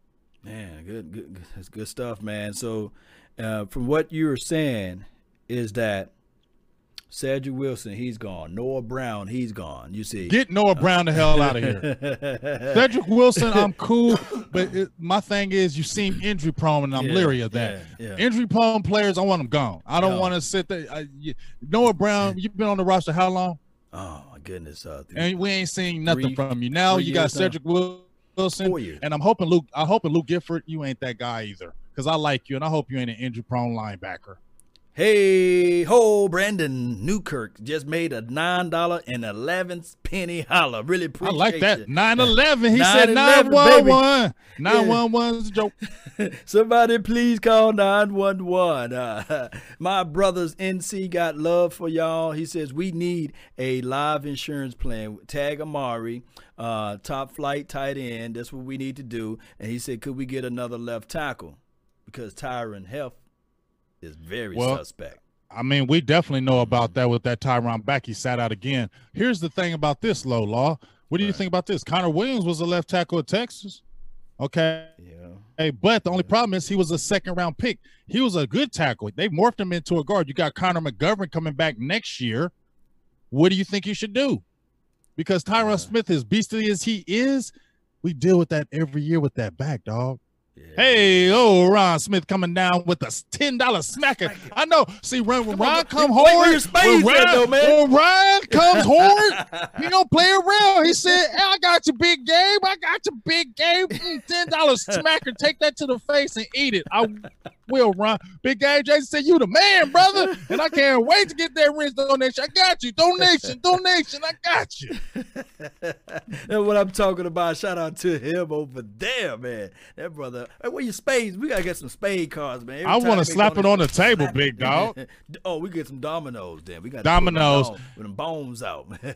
Man, good, good, good- that's good stuff, man. So, uh, from what you were saying, is that Cedric Wilson, he's gone. Noah Brown, he's gone. You see, Get Noah Brown the hell out of here. (laughs) Cedric Wilson, I'm cool, but it, my thing is, you seem injury prone, and I'm Yeah, leery of that. yeah, yeah. Injury prone players, I want them gone. I don't want to sit there. I, you, Noah Brown, you've been on the roster how long? oh my goodness, uh, three- And we ain't seen nothing Three- from you. Now you got years now. Cedric Wilson, and I'm hoping Luke. I'm hoping Luke Gifford, you ain't that guy either, because I like you, and I hope you ain't an injury prone linebacker. Hey ho, Brandon Newkirk just made a nine dollar and eleven penny holler. Really appreciate I like that. 911. He said (laughs) 911, 911. 911 is a joke. (laughs) Somebody please call 911. Uh, (laughs) my brother's NC got love for y'all. He says we need a live insurance plan. Tag Amari, uh, top flight tight end. That's what we need to do. And he said, could we get another left tackle? Because Tyron Health is very Well, suspect. I mean, we definitely know about that with that Tyron back. He sat out again. Here's the thing about this, low law. What do you Right. think about this? Connor Williams was a left tackle at Texas. Okay. Yeah. Hey, but the only problem is he was a second round pick. He was a good tackle. They morphed him into a guard. You got Connor McGovern coming back next year. What do you think you should do? Because Tyron Yeah. Smith, as beastly as he is, we deal with that every year with that back, dog. Yeah. Hey, oh, Ron Smith coming down with a ten dollar smacker. I know. See, when, when Come Ron man. come Wait, where hard, your when Ron, though, man? when Ryan comes (laughs) hard, he don't play around. He said, hey, "I got your big game. I got your big game. Ten dollars smacker. Take that to the face and eat it. I will, Ron. Big game. Jason said, "You the man, brother." And I can't wait to get that rich donation. I got you. Donation, donation. I got you. (laughs) That's what I'm talking about. Shout out to him over there, man. That brother. Hey, where your spades? We gotta get some spade cards, man. Every I want to slap it on the table, big dog. (laughs) oh, we get some dominoes then. We got Dominoes. with them bones out. (laughs) Man.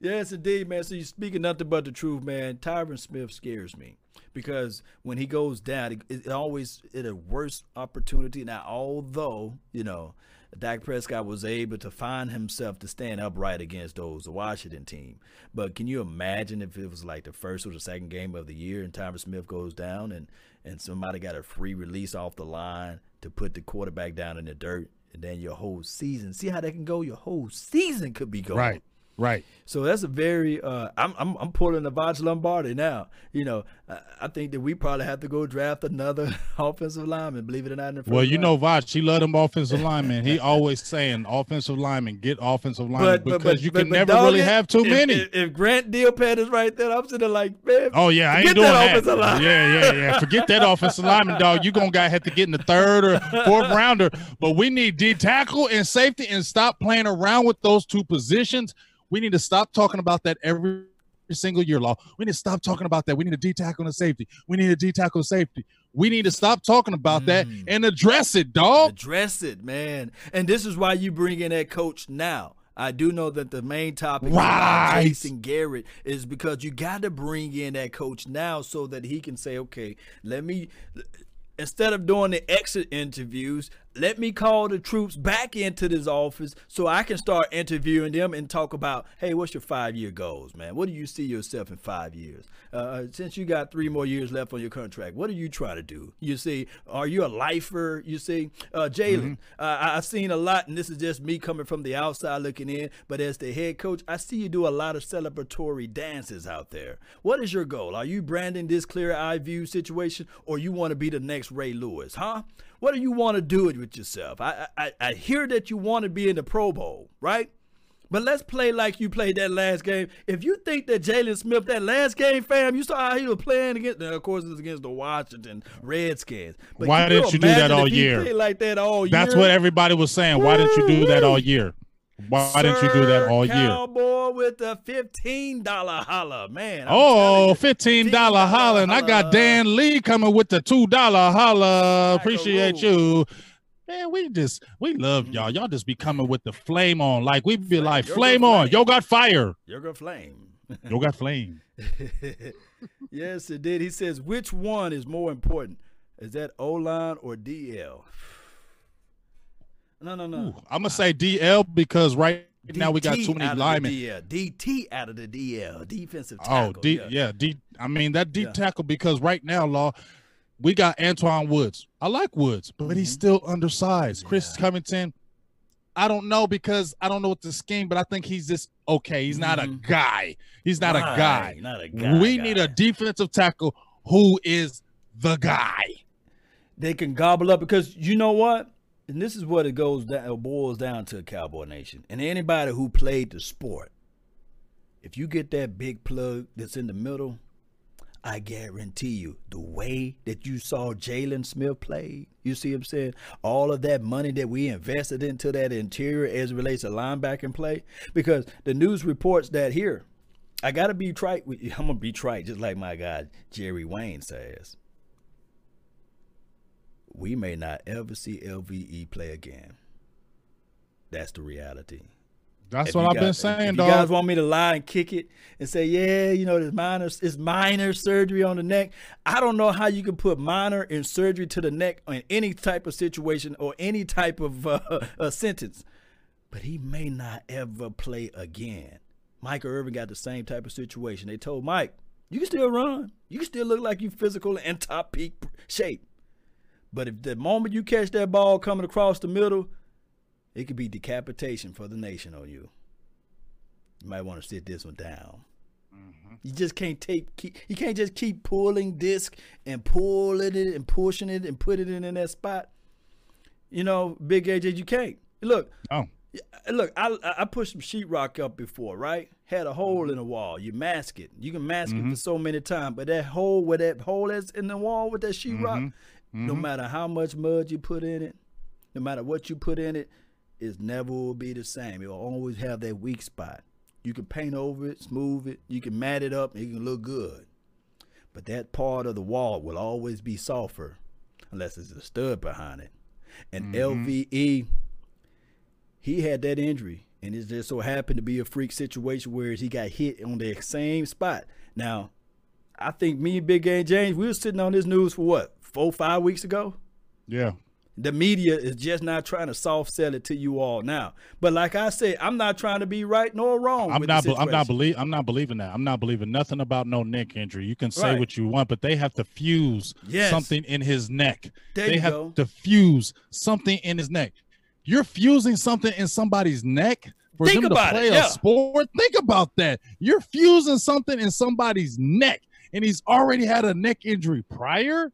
Yes, indeed, man. So you're speaking nothing but the truth, man. Tyron Smith scares me because when he goes down, it, it always at a worse opportunity. Now, although you know. Dak Prescott was able to find himself to stand upright against those Washington team. But can you imagine if it was like the first or the second game of the year and Tyron Smith goes down and and somebody got a free release off the line to put the quarterback down in the dirt and then your whole season. See how that can go? Your whole season could be gone. Right, right. So that's a very uh, I'm I'm I'm pulling the Vaj Lombardi now. You know, I, I think that we probably have to go draft another (laughs) offensive lineman. Believe it or not. In the Well, you round. know, Vach, he love them offensive (laughs) linemen. He always saying offensive linemen, get offensive linemen but, because but, you but, can never really it, have too if- many. If, if Grant Delpit is right there, I'm sitting like, man. oh yeah, I ain't doing that that. Yeah, yeah, yeah. (laughs) Forget that offensive lineman, dog. You gonna got have to get in the third or fourth rounder. But we need D tackle and safety and stop playing around with those two positions. We need to stop talking about that every single year, law. We need to stop talking about that. We need a D tackle the safety. We need a D tackle and safety. We need to stop talking about that Mm. and address it, dog. Address it, man. And this is why you bring in that coach now. I do know that the main topic Right. Jason Garrett is because you got to bring in that coach now so that he can say, okay, let me, instead of doing the exit interviews, let me call the troops back into this office so I can start interviewing them and talk about, hey, what's your five year goals, man? What do you see yourself in five years? Uh, since you got three more years left on your contract, what are you trying to do? You see, are you a lifer? You see, uh, Jaylon, uh, I've seen a lot, and this is just me coming from the outside looking in, but as the head coach, I see you do a lot of celebratory dances out there. What is your goal? Are you branding this clear eye view situation, or you want to be the next Ray Lewis, huh? What do you want to do it with yourself? I, I I hear that you want to be in the Pro Bowl, right? But let's play like you played that last game. If you think that Jaylon Smith, that last game, fam, you saw how he was playing against. Now, of course, it was against the Washington Redskins. But Why didn't you do that all year? like that all year. That's what everybody was saying. Why didn't you do that all year? Why Sir didn't you do that all year? Cowboy with the fifteen dollar holla, man. I'm oh, fifteen dollar holla, and I got Dan Lee coming with the two dollar holla. Appreciate you. Man, we just we love y'all. Y'all just be coming with the flame on, like we be like flame on. Yo got fire. Yo got flame. Yo got flame. (laughs) yes, it did. He says, which one is more important? Is that O line or DL? No, no, no. Ooh, I'm gonna say DL because right DT now we got too many linemen. DL. DT out of the DL, defensive oh, tackle. Oh, D, yeah. yeah, D. I mean that deep yeah. tackle because right now, law, we got Antwaun Woods. I like Woods, but mm-hmm. he's still undersized. Yeah. Chris Covington, I don't know because I don't know what the scheme, but I think he's just okay. He's not mm-hmm. a guy. He's not right. a guy. Not a guy. We guy. need a defensive tackle who is the guy. They can gobble up because you know what? And this is what it goes down, boils down to Cowboy Nation. And anybody who played the sport, if you get that big plug that's in the middle, I guarantee you, the way that you saw Jaylon Smith play, you see what I'm saying? All of that money that we invested into that interior as relates to linebacker play, because the news reports that here, I gotta be trite. (laughs) I'm gonna be trite, just like my guy Jerry Wayne says we may not ever see LVE play again. That's the reality. That's if what I've been saying, if dog. You guys want me to lie and kick it and say, yeah, you know, there's minor, it's minor surgery on the neck. I don't know how you can put minor in surgery to the neck in any type of situation or any type of uh, sentence. But he may not ever play again. Michael Irvin got the same type of situation. They told Mike, you can still run. You can still look like you physical and top peak shape. But if the moment you catch that ball coming across the middle, it could be decapitation for the nation on you. You might want to sit this one down. Mm-hmm. You just can't take keep, you can't just keep pulling disc and pulling it and pushing it and put it in, in that spot. You know, big AJ, you can't. Look, oh, look, I I pushed some sheetrock up before, right? Had a hole in the wall. You mask it. You can mask mm-hmm. it for so many times, but that hole where that hole is in the wall with that sheetrock, mm-hmm. Mm-hmm. No matter how much mud you put in it, no matter what you put in it, it never will be the same. It will always have that weak spot. You can paint over it, smooth it, you can mat it up, and it can look good. But that part of the wall will always be softer unless there's a stud behind it. And mm-hmm. LVE, he had that injury, and it just so happened to be a freak situation where he got hit on the same spot. Now, I think me and Big Game James, we were sitting on this news for what four five weeks ago. Yeah. The media is just not trying to soft sell it to you all now. But like I said, I'm not trying to be right nor wrong. I'm not. I'm not believe. I'm not believing that. I'm not believing nothing about no neck injury. You can say right. what you want, but they have to fuse yes. something in his neck. There they have go. to fuse something in his neck. You're fusing something in somebody's neck for Think them to play it, yeah. a sport. Think about that. You're fusing something in somebody's neck, and he's already had a neck injury prior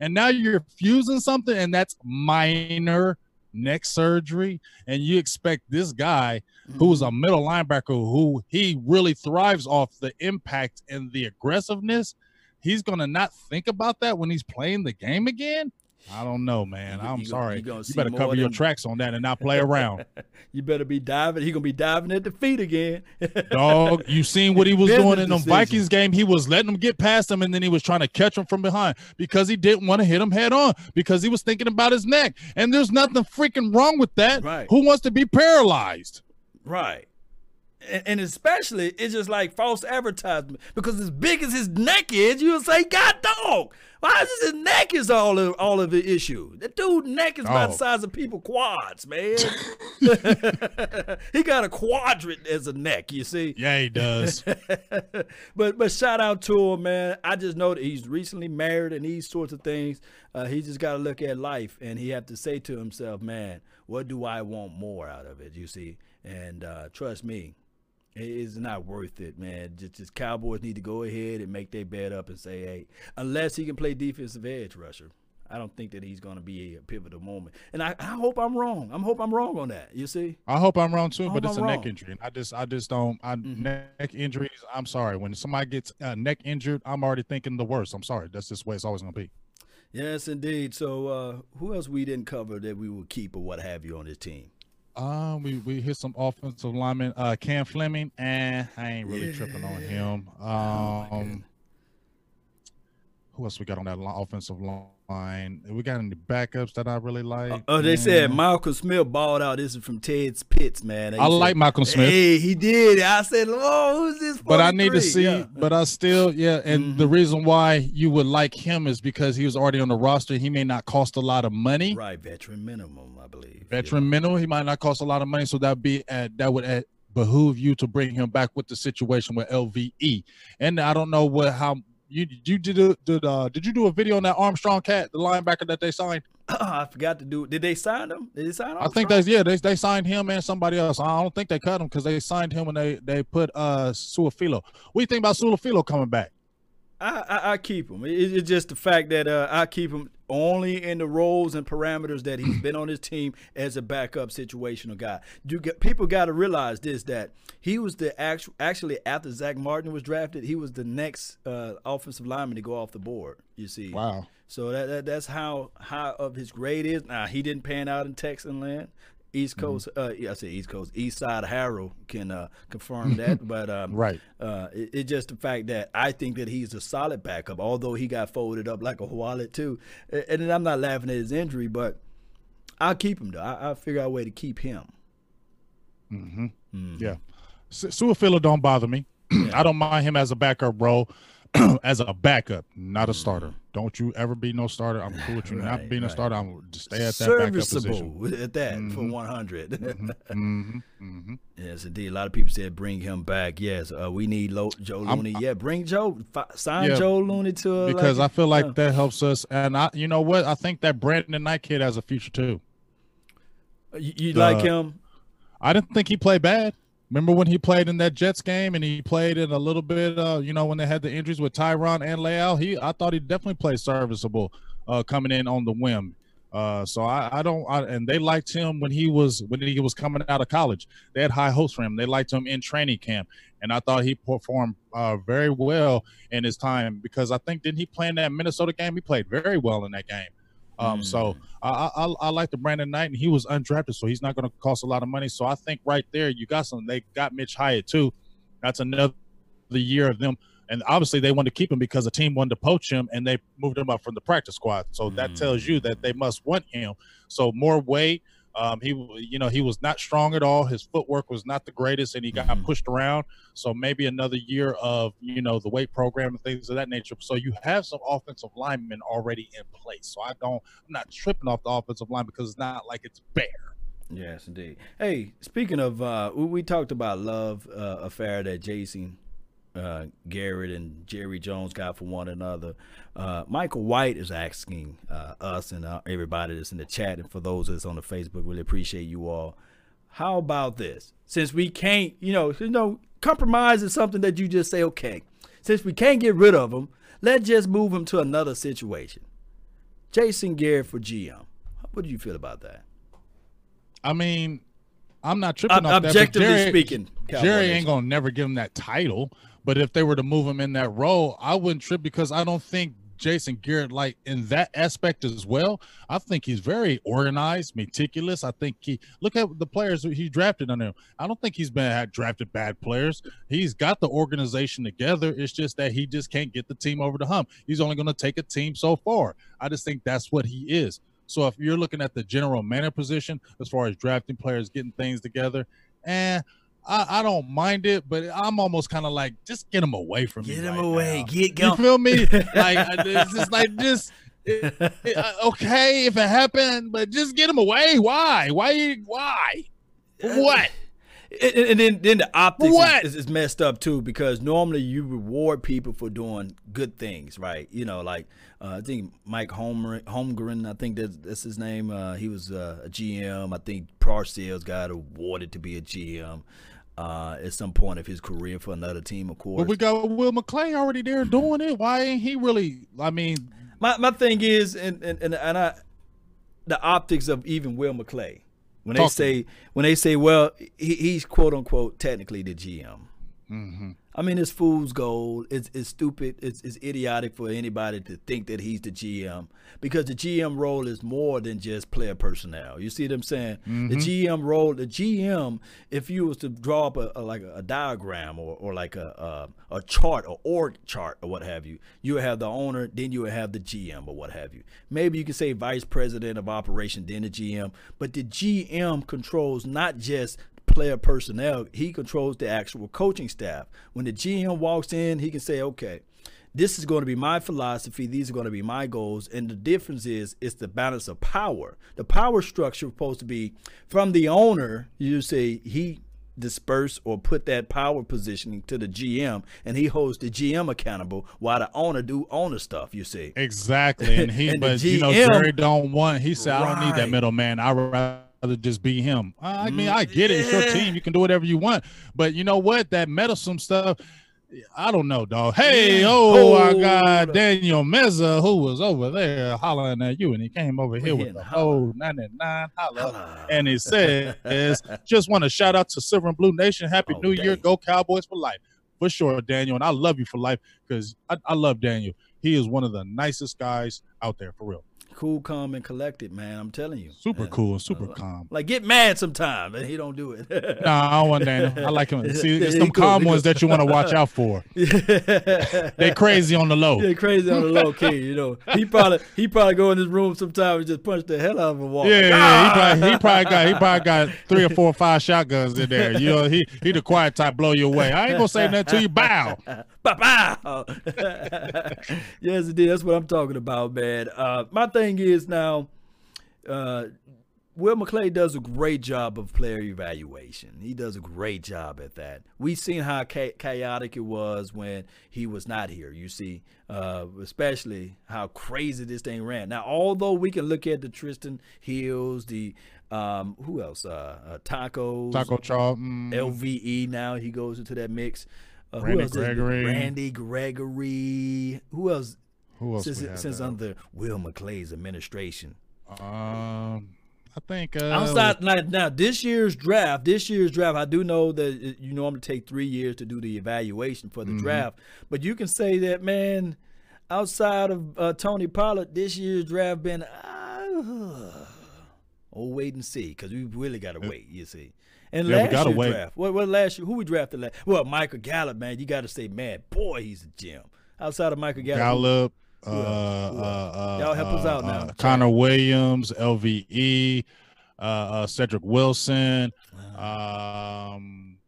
and now you're fusing something and that's minor neck surgery and you expect this guy who's a mm-hmm. middle linebacker who he really thrives off the impact and the aggressiveness he's going to not think about that when he's playing the game again I don't know, man. You, I'm you sorry. you better cover your tracks on that and not play around. (laughs) you better be diving. He gonna be diving at the feet again. (laughs) Dog, you seen what he was doing in the Vikings game? He was letting them get past him, and then he was trying to catch him from behind because he didn't want to hit him head on because he was thinking about his neck. And there's nothing freaking wrong with that. Right. Who wants to be paralyzed? Right. And, especially, it's just like false advertisement because as big as his neck is, you'll say, God dog, why is his neck is all of all of the issue? That dude neck is about oh. the size of people quads, man. (laughs) (laughs) he got a quadrant as a neck, you see. Yeah, he does. (laughs) but but shout out to him, man. I just know that he's recently married and these sorts of things. Uh, he just got to look at life and he have to say to himself, man, what do I want more out of it? You see, and uh, trust me, it's not worth it, man. Just, just Cowboys need to go ahead and make their bed up and say, hey, unless he can play defensive edge rusher. I don't think that he's going to be a pivotal moment. And I, I hope I'm wrong. I hope I'm wrong on that. You see? I hope I'm wrong too, but it's I'm a wrong. neck injury. And I just I just don't I Mhm. neck injuries. I'm sorry. When somebody gets uh, neck injured, I'm already thinking the worst. I'm sorry. That's just the way it's always gonna be. Yes, indeed. So uh, who else we didn't cover that we would keep or what have you on this team? Uh, we we hit some offensive linemen. Uh, Cam Fleming, and I ain't really tripping on him. Oh, Um, goodness. Who else we got on that offensive line? We got any backups that I really like? Oh, they said. Malcolm Smith balled out. This is from Ted's Pits, man. They I said, like Malcolm Smith. Hey, he did. I said, "Oh, who's this?" but I need to see. Yeah. But I still, yeah. And the Mhm. reason why you would like him is because he was already on the roster. He may not cost a lot of money. right, veteran minimum, I believe. Veteran minimum. He might not cost a lot of money, so that be at, that would at, behoove you to bring him back with the situation with LVE. And I don't know what how you you did a- did uh did you do a video on that Armstrong cat, the linebacker that they signed? (clears throat) I forgot to do. Did they sign him? Did they sign him? I think that's yeah. They they signed him and somebody else. I don't think they cut him because they signed him when they they put uh Su'a-Filo. What do you think about Su'a-Filo coming back? I, I, I keep him. It- it's just the fact that uh, I keep him only in the roles and parameters that he's been on his team as a backup situational guy. You get, people got to realize this that he was the actual actually after Zack Martin was drafted, he was the next uh, offensive lineman to go off the board. You see, Wow. so that, that that's how high of his grade is. Now he didn't pan out in Texan land. East Mm-hmm. Coast, uh, yeah, I say East Coast, East Side Harold can uh, confirm that. (laughs) But um, Right. uh, it, it's just the fact that I think that he's a solid backup, although he got folded up like a wallet too. A- And, I'm not laughing at his injury, but I'll keep him though. I, I'll figure out a way to keep him. Mm-hmm. Mhm. Yeah. Su'a-Filo don't bother me. (clears throat) I don't mind him as a backup role, (clears throat) as a backup, not a starter. Don't you ever be no starter. I'm cool with you (laughs) not Mm-hmm. Right, being a starter. I'm just stay at that backup position. Serviceable (laughs) at that for Mhm. 100. (laughs) Mm-hmm. Mm-hmm. yes, indeed. A lot of people said bring him back. Yes, uh, we need Lo- Joe I'm- Looney. yeah, bring Joe. Fi- sign Yeah, Joe Looney to uh, Because like, I feel like yeah. that helps us. And I, you know what? I think that Brandon Knight kid has a future too. you, you the- like him. I didn't think he played bad. Remember when he played in that Jets game and he played in a little bit, uh, you know, when they had the injuries with Tyron and La'el, he I thought he definitely played serviceable uh, coming in on the whim. Uh, so I, I don't, I, and they liked him when he was when he was coming out of college. They had high hopes for him. They liked him in training camp, and I thought he performed uh, very well in his time because I think didn't he play in that Minnesota game? He played very well in that game. Um, so I, I I like the Brandon Knight, and he was undrafted, so he's not going to cost a lot of money. So I think right there, you got some. They got Mitch Hyatt too. That's another year of them, and obviously they wanted to keep him because the team wanted to poach him, and they moved him up from the practice squad. So that tells you that they must want him. So more weight. Um, he, you know, he was not strong at all. His footwork was not the greatest, and he got Mhm. pushed around. So maybe another year of, you know, the weight program and things of that nature. So you have some offensive linemen already in place. So I don't, I'm not tripping off the offensive line because it's not like it's bare. Yes, indeed. Hey, speaking of, uh, we, we talked about love uh, affair that Jason uh, Garrett and Jerry Jones got for one another. Uh, Michael White is asking uh, us and uh, everybody that's in the chat, and for those that's on the Facebook, really appreciate you all. How about this? Since we can't, you know, you know, compromise is something that you just say, okay. Since we can't get rid of him, let's just move him to another situation. Jason Garrett for GM. What do you feel about that? I mean, I'm not tripping Ob- off that. objectively Jerry- speaking, Cowboy Jerry ain't gonna never give him that title. But if they were to move him in that role, I wouldn't trip because I don't think Jason Garrett, like in that aspect as well, I think he's very organized, meticulous. I think he look at the players he drafted on him. I don't think he's been had drafted bad players. He's got the organization together. It's just that he just can't get the team over the hump. He's only going to take a team so far. I just think that's what he is. So if you're looking at the general manager position as far as drafting players, getting things together, and I, I don't mind it, but I'm almost kind of like, just get him away from me. Get him right away. now. Get You going. feel me? (laughs) Like it's just like this. it- it- uh, okay, if it happened, but just get him away. Why? Why? Why? What? And, and then, then the optics is, is messed up too because normally you reward people for doing good things, right? You know, like uh, I think Mike Homer, Holmgren, I think that's, that's his name. Uh, he was uh, a GM. I think Parcells got awarded to be a GM uh, at some point of his career for another team, of course. But we got Will McClay already there doing it. Why ain't he really? I mean, my my thing is, and and and, and I, the optics of even Will McClay when they say when they say, well, he, he's quote unquote technically the GM. Mm-hmm. I mean, it's fool's gold. It's, it's stupid. It's, it's idiotic for anybody to think that he's the GM because the GM role is more than just player personnel. You see what I'm saying? Mm-hmm. The GM role, the GM, if you was to draw up a, a like a, a, diagram or, or like a, a, a chart or org chart or what have you, you would have the owner, then you would have the GM or what have you. Maybe you could say vice president of operation, then the GM, but the GM controls not just player personnel, he controls the actual coaching staff. When the GM walks in, he can say, okay, this is going to be my philosophy. These are going to be my goals. And the difference is it's the balance of power. The power structure is supposed to be from the owner. You say he disperse or put that power positioning to the GM and he holds the GM accountable while the owner do owner stuff, you see. Exactly. And he (laughs) and but GM, you know, Jerry don't want he said, right. I don't need that middleman. I rather rather just be him. I mean, mm, I get it. It's your team. You can do whatever you want. But you know what? That meddlesome stuff, I don't know, dog. Hey, mm, oh, I got Daniel Meza who was over there hollering at you, and he came over here with the whole 99 holla. And he says, just want to shout out to Silver and Blue Nation. Happy oh, New dang. Year. Go Cowboys for life. For sure, Daniel. And I love you for life because I, I love Daniel. He is one of the nicest guys out there, for real cool, calm, and collected, man. I'm telling you. Super cool, super uh, calm. Like get mad sometime, and he don't do it. nah, I don't want Daniel. I like him. (laughs) See, it's them cool, calm ones that you want to watch out for. (laughs) they crazy on the low. They crazy on the low key. You know, he probably he probably go in his room sometime and just punch the hell out of a wall. Yeah, yeah, ah! he probably he probably got he probably got (laughs) three or four or five shotguns in there. You know, he he the quiet type, blow you away. I ain't gonna say nothing to you. Bow. Bow. bow. (laughs) yes, indeed. That's what I'm talking about, man. Uh, my thing is now uh, Will McClay does a great job of player evaluation. He does a great job at that. We've seen how chaotic it was when he was not here. You see, uh, especially how crazy this thing ran. Now, although we can look at the Trysten Hills, the um, who else? Uh, uh, Tacos, Taco mm. LVE. Now he goes into that mix. Uh, Randy Gregory, Randy Gregory. Who else? Who else? Since, since under Will McClay's administration. Um, I think uh, outside now, now this year's draft. This year's draft, I do know that you normally take three years to do the evaluation for the mm-hmm. draft, but you can say that man, outside of uh, Tony Pollard, this year's draft been. Uh, oh, wait and see, because we really got to wait. You see. And yeah, last year's wait. draft, what, what last year? Who we drafted last? Well, Michael Gallup, man. You got to say, man, boy, he's a gem. Outside of Michael Gallup, Gallup, uh, uh, uh, Y'all help us out now. Connor Williams, LVE, Cedric Wilson. Um,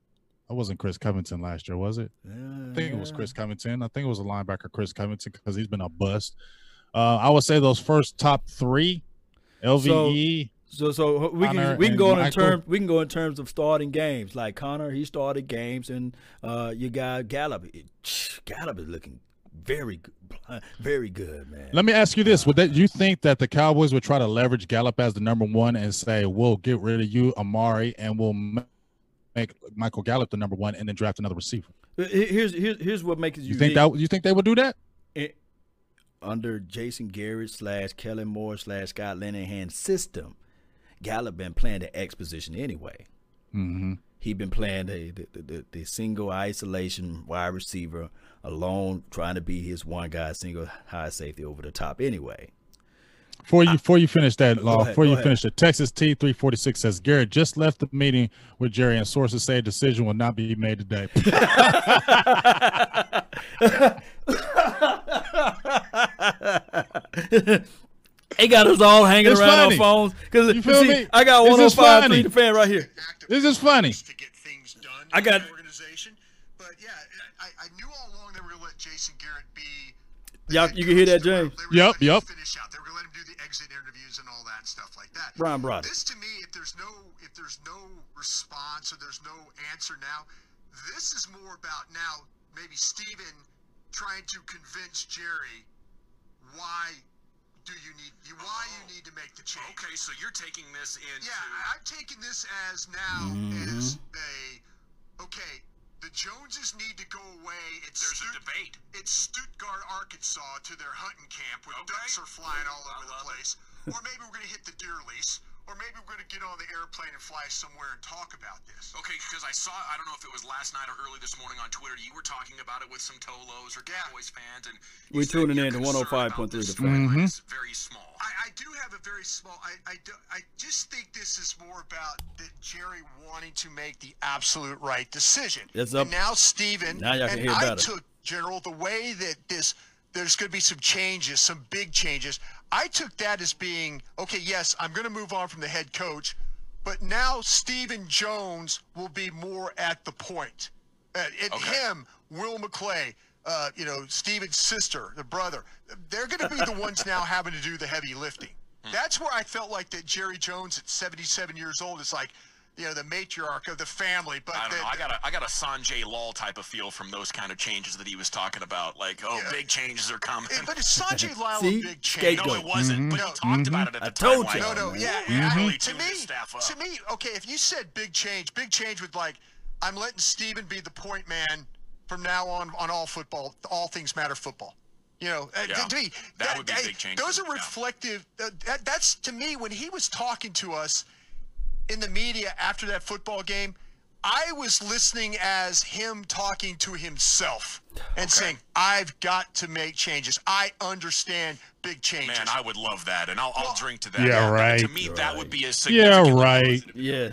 I wasn't Chris Covington last year, was it? I think it was Chris Covington. I think it was a linebacker, Chris Covington, because he's been a bust. I would say those first top three, LVE. So, so so we can we can go in terms we can go in terms of starting games. Like Connor, he started games, and uh, you got Gallup. Gallup is looking very good, very good, man. Let me ask you this: Would that you think that the Cowboys would try to leverage Gallup as the number one and say, "We'll get rid of you, Amari, and we'll make Michael Gallup the number one, and then draft another receiver"? Here's here's here's what makes you, you think that you think they would do that? It, under Jason Garrett slash Kellen Moore slash Scott Linehan system, Gallup been playing the X position anyway. Mm-hmm. He been playing the the, the the, single isolation wide receiver alone, trying to be his one guy single high safety over the top anyway. Before you before you finish that, Law, ahead, before you ahead. finish it, Texas T three forty six says Garrett just left the meeting with Jerry, and sources say a decision will not be made today. (laughs) (laughs) (laughs) They got us all hanging it's around funny. our phones because you see, me? I got 105.3 the fan right here. This is funny. To get things done I got organization, but yeah, I, I knew all along they were going to let Jason Garrett be. Y'all, you can hear that, James. Yep, yep. Finish out. They were going to let him do the exit interviews and all that stuff like that. Brian brought This to me, if there's no, if there's no response or there's no answer now, this is more about now maybe Steven trying to convince Jerry why do you need you why oh. you need to make the change. Okay, so you're taking this into Yeah, I'm taking this as now mm-hmm. is a okay, The Joneses need to go away. It's There's a debate. It's Stuttgart, Arkansas, to their hunting camp where Okay. ducks are flying all I over the love it. place. or maybe we're going to hit the deer lease. Or maybe we're going to get on the airplane and fly somewhere and talk about this. Okay, because I saw, I don't know if it was last night or early this morning on Twitter, you were talking about it with some Tolos or Yeah. Cowboys fans, and We you said tuning in to 105.3 about this The Fan. storyline Mhm. very small. I, I do have a very small. I, I, do, I just think this is more about that Jerry wanting to make the absolute right decision. It's up- And now Steven, Now y'all can and hear I better. took General the way that this there's going to be some changes, some big changes. I took that as being okay. Yes, I'm going to move on from the head coach, but now Stephen Jones will be more at the point. Uh, and Okay. him, Will McClay, uh, you know, Stephen's sister, the brother, they're going to be the ones now having to do the heavy lifting. Hmm. That's where I felt like that Jerry Jones at 77 years old is like, you know, the matriarch of the family. But I don't the, know. I got a I got a Sanjay Lal type of feel from those kind of changes that he was talking about. Like, oh, Yeah. big changes are coming. It- but it's Sanjay (laughs) Lyle See? a big change? no, it wasn't. But he talked about it at the I time. told like, you. No, no, yeah. he yeah. really To me, his staff up. to me, okay, if you said big change, big change would like, I'm letting Stephen be the point man from now on on all football, all things matter football. You know, uh, Yeah. to, to me, That would be big change Those too, are yeah. reflective. Uh, that, that's to me when he was talking to us in the media after that football game. I was listening as him talking to himself and saying, "I've got to make changes. I understand big changes." Man, I would love that, and I'll, I'll drink to that. Yeah, but right. To me, that would be a significant. Yeah, right. Yeah.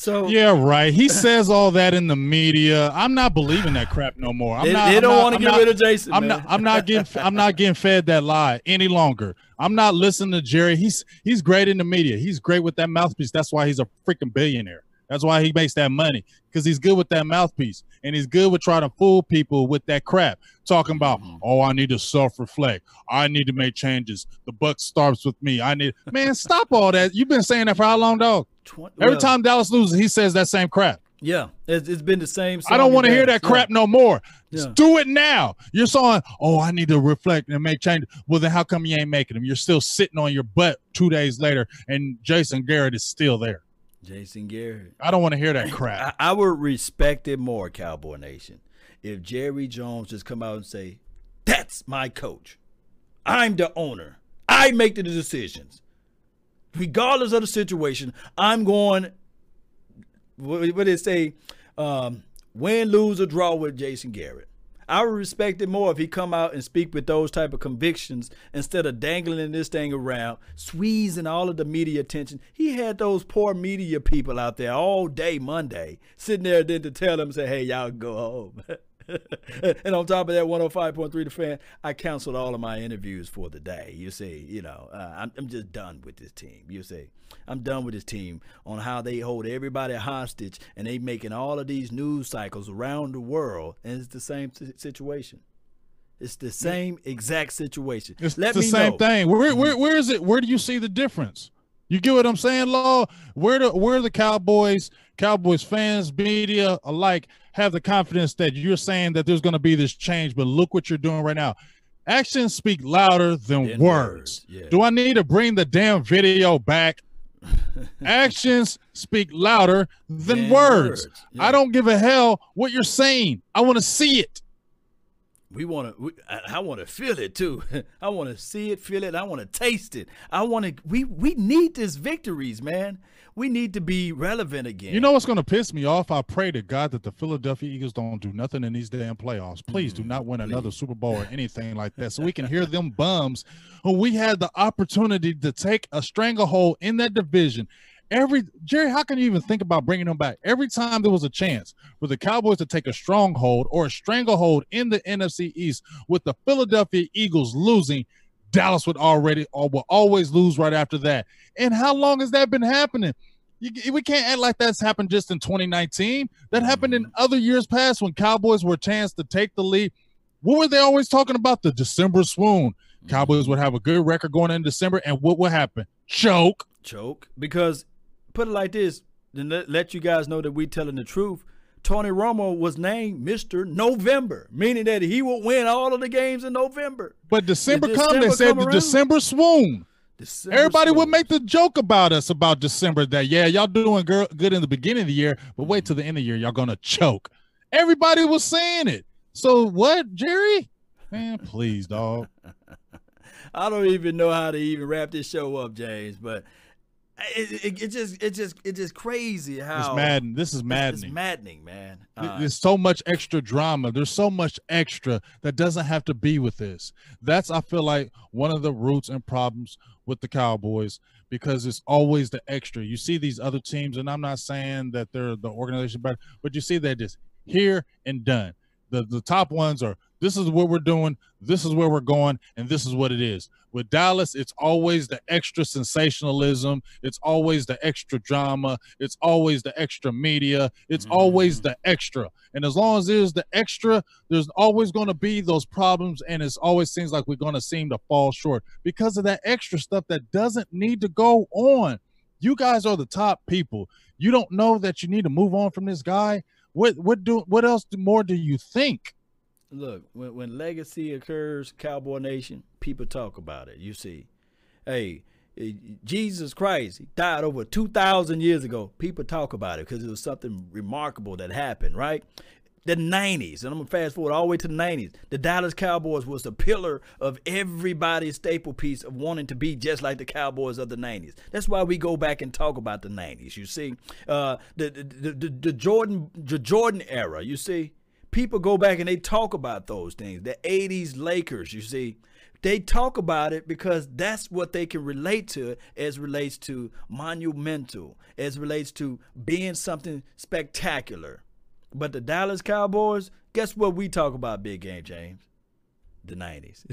So Yeah, right. He says all that in the media. I'm not believing that crap no more. I'm they, not, they don't want to get not- rid of Jason. I'm man. not. I'm not getting. I'm not getting fed that lie any longer. I'm not listening to Jerry. He's he's great in the media. He's great with that mouthpiece. That's why he's a freaking billionaire. That's why he makes that money because he's good with that mouthpiece and he's good with trying to fool people with that crap. Talking about, Mhm. oh, I need to self-reflect. I need to make changes. The buck starts with me. I need (laughs) man, stop all that. You've been saying that for how long, dog? Twen- Every well, time Dallas loses, he says that same crap. Yeah, it's, it's been the same. I don't want to hear that crap no more. Yeah. Do it now. You're saying, oh, I need to reflect and make change. Well, then how come you ain't making them? You're still sitting on your butt two days later, and Jason Garrett is still there. Jason Garrett. I don't want to hear that crap. I, I would respect it more, Cowboy Nation, if Jerry Jones just come out and say, "That's my coach. I'm the owner. I make the decisions, regardless of the situation. I'm going. What what did it say? Um, win, lose, or draw with Jason Garrett. I would respect it more if he come out and speak with those type of convictions instead of dangling this thing around, squeezing all of the media attention. He had those poor media people out there all day Monday, sitting there then to tell them, say, hey, y'all go home. (laughs) (laughs) and on top of that, 105.3 The Fan, I canceled all of my interviews for the day. You see, you know, uh, I'm, I'm just done with this team. You see, I'm done with this team on how they hold everybody hostage and they making all of these news cycles around the world, and it's the same si- situation. It's the same exact situation. It's Let the me same know. thing. Where, where, where is it? Where do you see the difference? You get what I'm saying, Law? Where the where the Cowboys, Cowboys fans, media alike have the confidence that you're saying that there's going to be this change, but look what you're doing right now. Actions speak louder than Than words. words, yeah. Do I need to bring the damn video back? (laughs) Actions speak louder than Than words. words, yeah. I don't give a hell what you're saying. I want to see it. We want to. I, I want to feel it too. (laughs) I want to see it, feel it. I want to taste it. I want to. We we need these victories, man. We need to be relevant again. You know what's going to piss me off? I pray to God that the Philadelphia Eagles don't do nothing in these damn playoffs. Please do mm, not win another Super Bowl or anything like that so we can (laughs) hear them bums who we had the opportunity to take a stranglehold in that division. Every Jerry, how can you even think about bringing them back? Every time there was a chance for the Cowboys to take a stronghold or a stranglehold in the NFC East with the Philadelphia Eagles losing, Dallas would already or will always lose right after that. And how long has that been happening? You, we can't act like that's happened just in 2019. That happened in mm-hmm. other years past when Cowboys were a chance to take the lead. What were they always talking about? The December swoon. Mm-hmm. Cowboys would have a good record going in December, and what would happen? Choke. choke because put it like this then let, let you guys know that we telling the truth tony romo was named mr november meaning that he will win all of the games in november But December Did come, they said the? December swoon. December Everybody would make the joke about us about December that, yeah, y'all doing good in the beginning of the year, but wait till the end of the year, y'all going to choke. Everybody was saying it. So what, Jerry? Man, please, dog. (laughs) I don't even know how to even wrap this show up, James. But it, it, it just it just it just crazy how It's maddening. This is maddening. It's maddening, man. Uh, There's so much extra drama. There's so much extra that doesn't have to be with this. That's I feel like one of the roots and problems with the Cowboys because it's always the extra. You see these other teams, and I'm not saying that they're the organization better, but you see they're just here and done. The the top ones are this is what we're doing, this is where we're going, and this is what it is. With Dallas, it's always the extra sensationalism, it's always the extra drama, it's always the extra media, it's mm-hmm. always the extra. And as long as there's the extra, there's always going to be those problems, and it always seems like we're going to seem to fall short because of that extra stuff that doesn't need to go on. You guys are the top people. You don't know that you need to move on from this guy. What what do what else more do you think? look, when when legacy occurs, Cowboy Nation, people talk about it. You see, hey, eh, Jesus Christ he died over two thousand years ago. People talk about it because it was something remarkable that happened, right? The '90s, and I'm gonna fast forward all the way to the '90s. The Dallas Cowboys was the pillar of everybody's staple piece of wanting to be just like the Cowboys of the '90s. That's why we go back and talk about the '90s. You see, uh, the, the the the Jordan the Jordan era. You see, people go back and they talk about those things. The 80s Lakers, you see, they talk about it because that's what they can relate to as relates to monumental, as relates to being something spectacular. But the Dallas Cowboys, guess what we talk about, Big Game James? The 90s.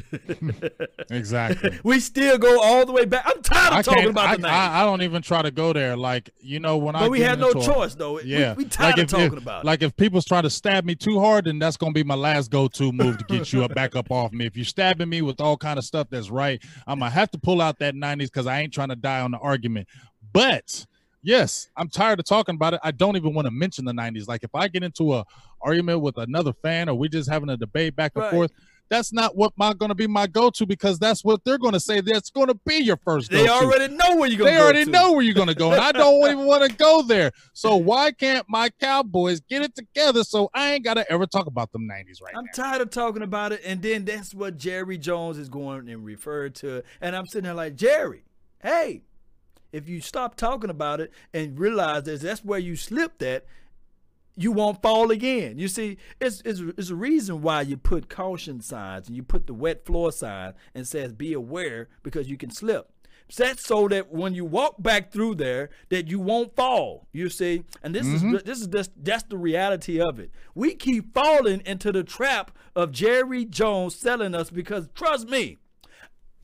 (laughs) Exactly. (laughs) we still go all the way back. I'm tired of I talking about I, the 90s. I, I don't even try to go there. Like you know when I. but we had no into a- choice, though. Yeah, We, tired like of if, talking if- about it. Like if people's trying to stab me too hard, then that's gonna be my last go-to move to get you up back up off me. If you're stabbing me with all kind of stuff that's right, I'm gonna have to pull out that '90s because I ain't trying to die on the argument. But yes, I'm tired of talking about it. I don't even want to mention the '90s. Like if I get into a argument with another fan or we just having a debate back and Right. forth. That's not what my going to be my go-to because that's what they're going to say. That's going to be your first. they go-to already know where you're going they to already know where you're going to go, and I don't (laughs) even want to go there. So why can't my Cowboys get it together so I ain't got to ever talk about them '90s right I'm now? tired of talking about it, and then that's what Jerry Jones is going and referred to. And I'm sitting there like, Jerry, hey, if you stop talking about it and realize that that's where you slipped at, you won't fall again. You see, it's, it's, it's a reason why you put caution signs and you put the wet floor sign and says be aware because you can slip. That's so that when you walk back through there, that you won't fall. You see, and this is mm-hmm. this is just that's the reality of it. We keep falling into the trap of Jerry Jones selling us because trust me,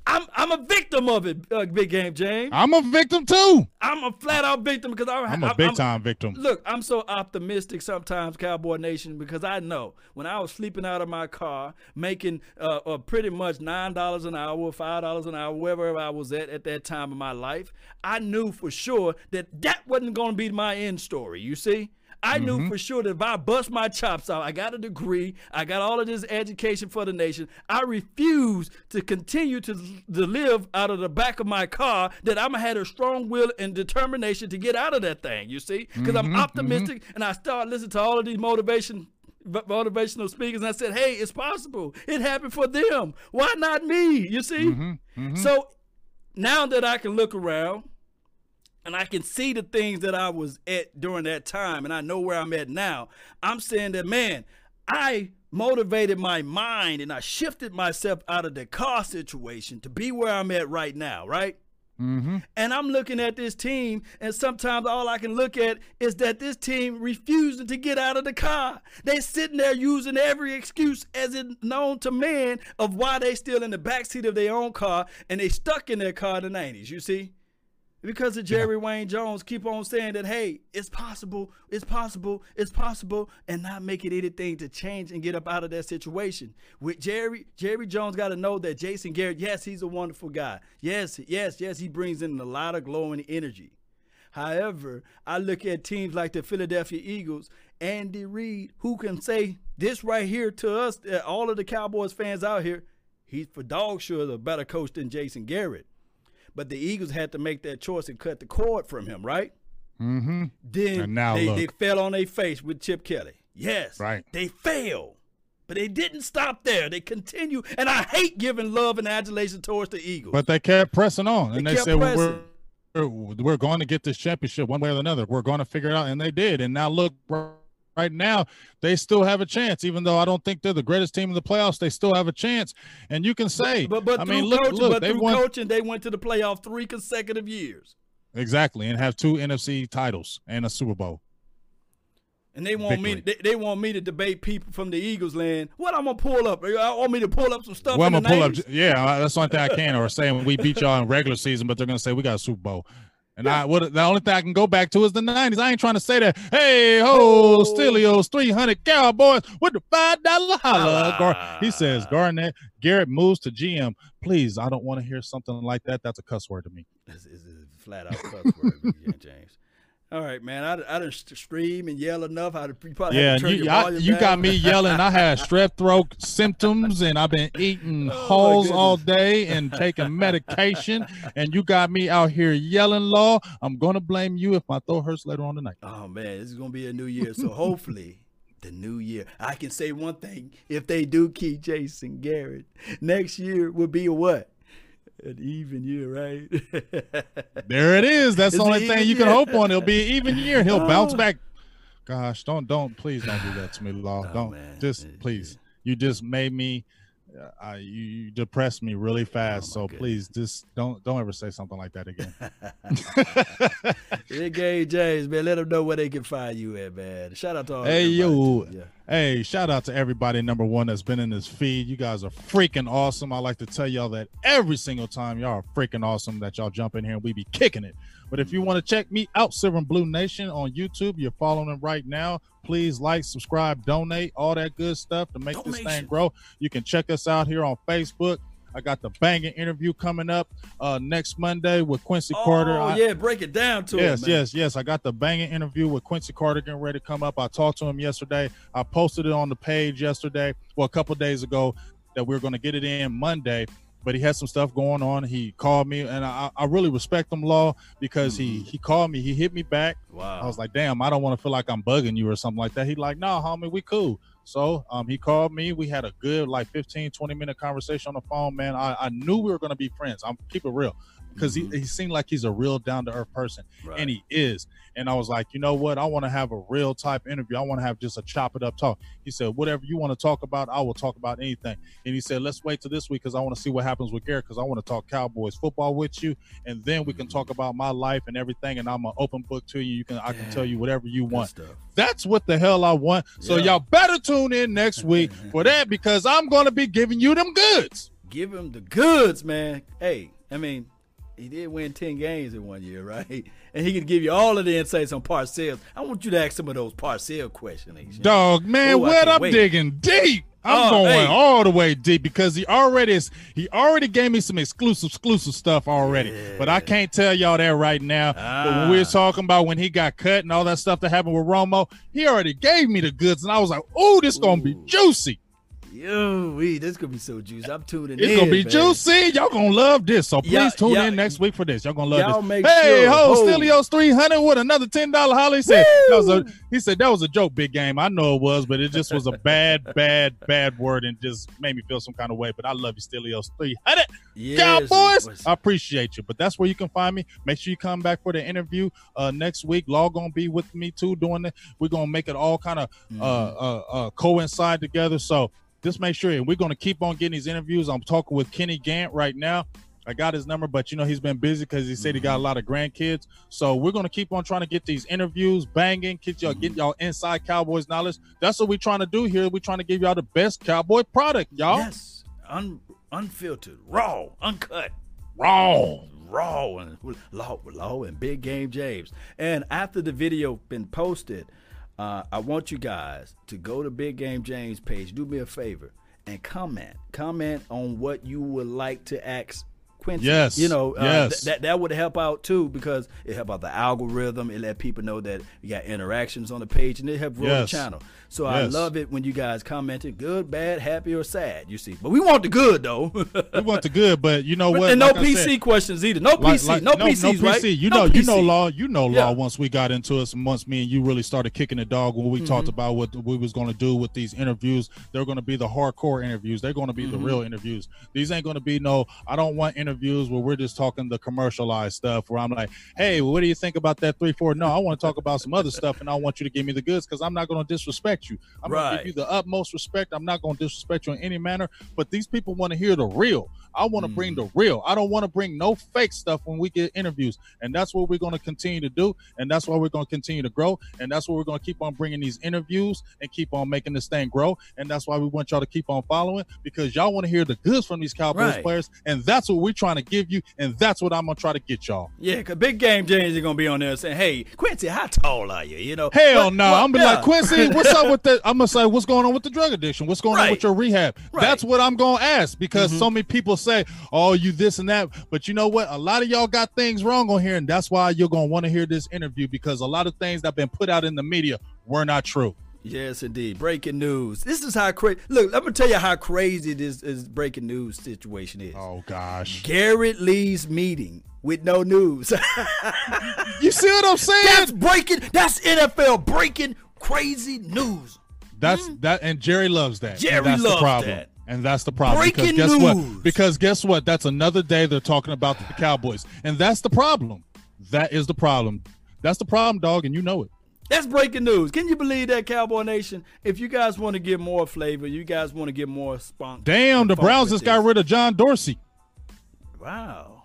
I'm I'm a victim of it, uh, Big Game James. I'm a victim too. I'm a flat out victim because I, I'm a big I'm- time victim. Look, I'm so optimistic sometimes, Cowboy Nation, because I know when I was sleeping out of my car, making uh, uh, pretty much nine dollars an hour, five dollars an hour, wherever I was at at that time of my life, I knew for sure that that wasn't going to be my end story. You see. I knew mm-hmm. for sure that if I bust my chops out, I got a degree, I got all of this education for the nation. I refuse to continue to, to live out of the back of my car. That I'm have a strong will and determination to get out of that thing. You see, because I'm mm-hmm, mm-hmm. optimistic and I start listening to all of these motivation motivational speakers and I said, "Hey, it's possible. It happened for them. Why not me?" You see. So now that I can look around and I can see the things that I was at during that time, and I know where I'm at now. I'm saying that, man, I motivated my mind and I shifted myself out of the car situation to be where I'm at right now, right? Mm-hmm. And I'm looking at this team, and sometimes all I can look at is that this team refusing to get out of the car. They sitting there using every excuse as it known to man of why they still in the backseat of their own car and they stuck in their car in the 90s, you see? Because of Jerry Wayne Jones keep on saying that, hey, it's possible, it's possible, it's possible, and not making anything to change and get up out of that situation. With Jerry, Jerry Jones got to know that Jason Garrett, yes, he's a wonderful guy. Yes, yes, yes, he brings in a lot of glowing energy. However, I look at teams like the Philadelphia Eagles, Andy Reid, who can say this right here to us, uh, all of the Cowboys fans out here, he's for dog sure a better coach than Jason Garrett. But the Eagles had to make that choice and cut the cord from him, right? Mm-hmm. Then And now they, look. they fell on their face with Chip Kelly. Yes. Right. They failed. But they didn't stop there. They continue. And I hate giving love and adulation towards the Eagles. But they kept pressing on, and They they, said pressing. we're, we're we're going to get this championship one way or another. We're going to figure it out, and they did. And now look, right now they still have a chance, even though I don't think they're the greatest team in the playoffs. They still have a chance, and you can say, but but I through mean, look, coaching, look, but they won coaching, they went to the playoff three consecutive years. exactly, and have two NFC titles and a Super Bowl. And they want me. They, they want me to debate people from the Eagles land. What I'm gonna pull up? I want me to pull up some stuff. Well, I'm gonna pull up. Yeah, that's the only thing I can. Or saying we beat y'all in regular season, but they're gonna say we got a Super Bowl. And I what the only thing I can go back to is the '90s. I ain't trying to say that. Hey ho, Oh. Stelios, 300 Cowboys with the five dollar holla. Gar- he says Garnett Garrett moves to GM. Please, I don't want to hear something like that. That's a cuss word to me. It's, it's a flat out cuss word, (laughs) yeah, James. All right, man. I, I done st- stream and yell enough. I you probably Yeah, had to turn you your I, you got me yelling. I had strep throat symptoms, and I've been eating (laughs) Oh, Halls all day and taking medication. And you got me out here yelling, "Law!" I'm gonna blame you if my throat hurts later on tonight. Oh man, this is gonna be a new year. So hopefully, (laughs) the new year, I can say one thing: if they do keep Jason Garrett, next year will be a what? An even year, right? (laughs) There it is. That's It's the only thing even you can hope on. It'll be an even year. He'll (laughs) bounce Oh. back. Gosh, don't don't please don't do that to me, Law. Oh, don't man. just It- please. You just made me. Uh, I, you, you depressed me really fast. Oh, my so please, just don't don't ever say something like that again. (laughs) Big Game James, man, let them know where they can find you at, man. Shout out to all. Hey, everybody, yo. Yeah. Hey, shout out to everybody, number one, that's been in this feed. You guys are freaking awesome. I like to tell y'all that every single time y'all are freaking awesome that y'all jump in here and we be kicking it. But if you want to check me out, Silver and Blue Nation on YouTube, you're following them right now. Please like, subscribe, donate, all that good stuff to make this thing grow. You can check us out here on Facebook. I got the banging interview coming up uh, next Monday with Quincy Carter. Oh yeah, break it down to Yes, him, yes, yes. I got the banging interview with Quincy Carter getting ready to come up. I talked to him yesterday. I posted it on the page yesterday, well, a couple days ago, that we are going to get it in Monday. But he had some stuff going on. He called me, and I, I really respect him, Law, because he he called me. He hit me back. Wow. I was like, damn, I don't want to feel like I'm bugging you or something like that. He like, no, homie, we cool. So um, he called me. We had a good like 15, 20 minute conversation on the phone, man. I, I knew we were going to be friends. I'm keep it real because Mhm. he, he seemed like he's a real down to earth person Right. and he is. And I was like, you know what? I want to have a real type interview. I want to have just a chop it up talk. He said, whatever you want to talk about, I will talk about anything. And he said, let's wait till this week because I want to see what happens with Garrett because I want to talk Cowboys football with you, and then we can talk about my life and everything. And I'm an open book to you. You can I can tell you whatever you want. stuff. That's what the hell I want. So Yeah. y'all better tune in next week for (laughs) that because I'm going to be giving you them goods. Give him the goods, man. Hey, I mean, he did win 10 games in one year, (laughs) right? And he can give you all of the insights on Parcells. I want you to ask some of those Parcell questions. Dog, man, Ooh, what I'm wait. digging deep. I'm Oh, going hey. all the way deep because he already is, he already gave me some exclusive exclusive stuff already. But I can't tell y'all that right now. But when we Ah. were talking about when he got cut and all that stuff that happened with Romo, he already gave me the goods, and I was like, "Oh, this gonna be juicy. Yo, wee, this gonna be so juicy. I'm tuning It's in. It's gonna be man. juicy. Y'all gonna love this. So please Yeah, tune yeah. in next week for this. Y'all gonna love Y'all this. make hey, sure. ho, Ho. Three hundred with another ten dollar holly. Said that was a he said that was a joke, big game. I know it was, but it just was a (laughs) bad, bad, bad word and just made me feel some kind of way. But I love you, three hundred. Yes, it Cowboys, I appreciate you. But that's where you can find me. Make sure you come back for the interview uh, next week. Law gonna be with me too doing it. We're gonna make it all kind of uh, uh, uh, coincide together. So just make sure, and we're gonna keep on getting these interviews. I'm talking with Kenny Gant right now. I got his number, but you know he's been busy because he said he got a mm-hmm. lot of grandkids. So we're gonna keep on trying to get these interviews banging, get y'all get mm-hmm. y'all inside Cowboys knowledge. That's what we're trying to do here. We're trying to give y'all the best Cowboy product, y'all. Yes, Un, unfiltered, raw, uncut. Raw. raw and low, low and big game James. And after the video been posted, uh, I want you guys to go to Big Game James page. Do me a favor and comment. Comment on what you would like to ask Quincy. Yes, You know, uh, yes. th- that that would help out too because it help out the algorithm. It let people know that you got interactions on the page and it help grow Yes. the channel. So I love it when you guys commented good, bad, happy, or sad. You see, but we want the good though. we want the good, but you know what? and no I PC said, questions either. No like- PC. like- no, PCs, right? No pc. You No know, you know law. You know law. Yeah. Once we got into it, and once me and you really started kicking the dog when we Mm-hmm. talked about what we was going to do with these interviews, they're going to be the hardcore interviews. They're going to be Mm-hmm. the real interviews. These ain't going to be no. I don't want interviews where we're just talking the commercialized stuff. Where I'm like, hey, what do you think about that three four? No, I want to talk about some other stuff, and I want you to give me the goods because I'm not going to disrespect you. I'm going to give you the utmost respect. I'm not going to disrespect you in any manner. But these people want to hear the real. I want to Mm. bring the real. I don't want to bring no fake stuff when we get interviews. And that's what we're going to continue to do. And that's why we're going to continue to grow. And that's why we're going to keep on bringing these interviews and keep on making this thing grow. And that's why we want y'all to keep on following because y'all want to hear the goods from these Cowboys Right. players. And that's what we're trying to give you. And that's what I'm going to try to get y'all. Yeah, because Big Game James is gonna be on there saying, "Hey, Quincy, how tall are you?" You know, Hell no. what- I'm gonna be like, Quincy, (laughs) what's up with that? I'm gonna say, what's going on with the drug addiction? What's going on with your rehab? Right. That's what I'm gonna ask because so many people say, Oh, you this and that. But you know what? A lot of y'all got things wrong on here, and that's why you're gonna want to hear this interview because a lot of things that have been put out in the media were not true. Yes, indeed. Breaking news. This is how crazy. Look, let me tell you how crazy this is. Breaking news situation is. Oh gosh. Garrett Lee's meeting with no news. (laughs) You see what I'm saying? that's breaking. That's NFL breaking crazy news. That's hmm? that, and Jerry loves that. Jerry that's loves the problem. that. And that's the problem. Breaking because guess news. what? Because guess what? That's another day they're talking about the Cowboys, and that's the problem. That is the problem. That's the problem, dog, and you know it. That's breaking news. Can you believe that, Cowboy Nation? If you guys want to get more flavor, you guys want to get more spunk. Damn, the Browns just got rid of John Dorsey. Wow.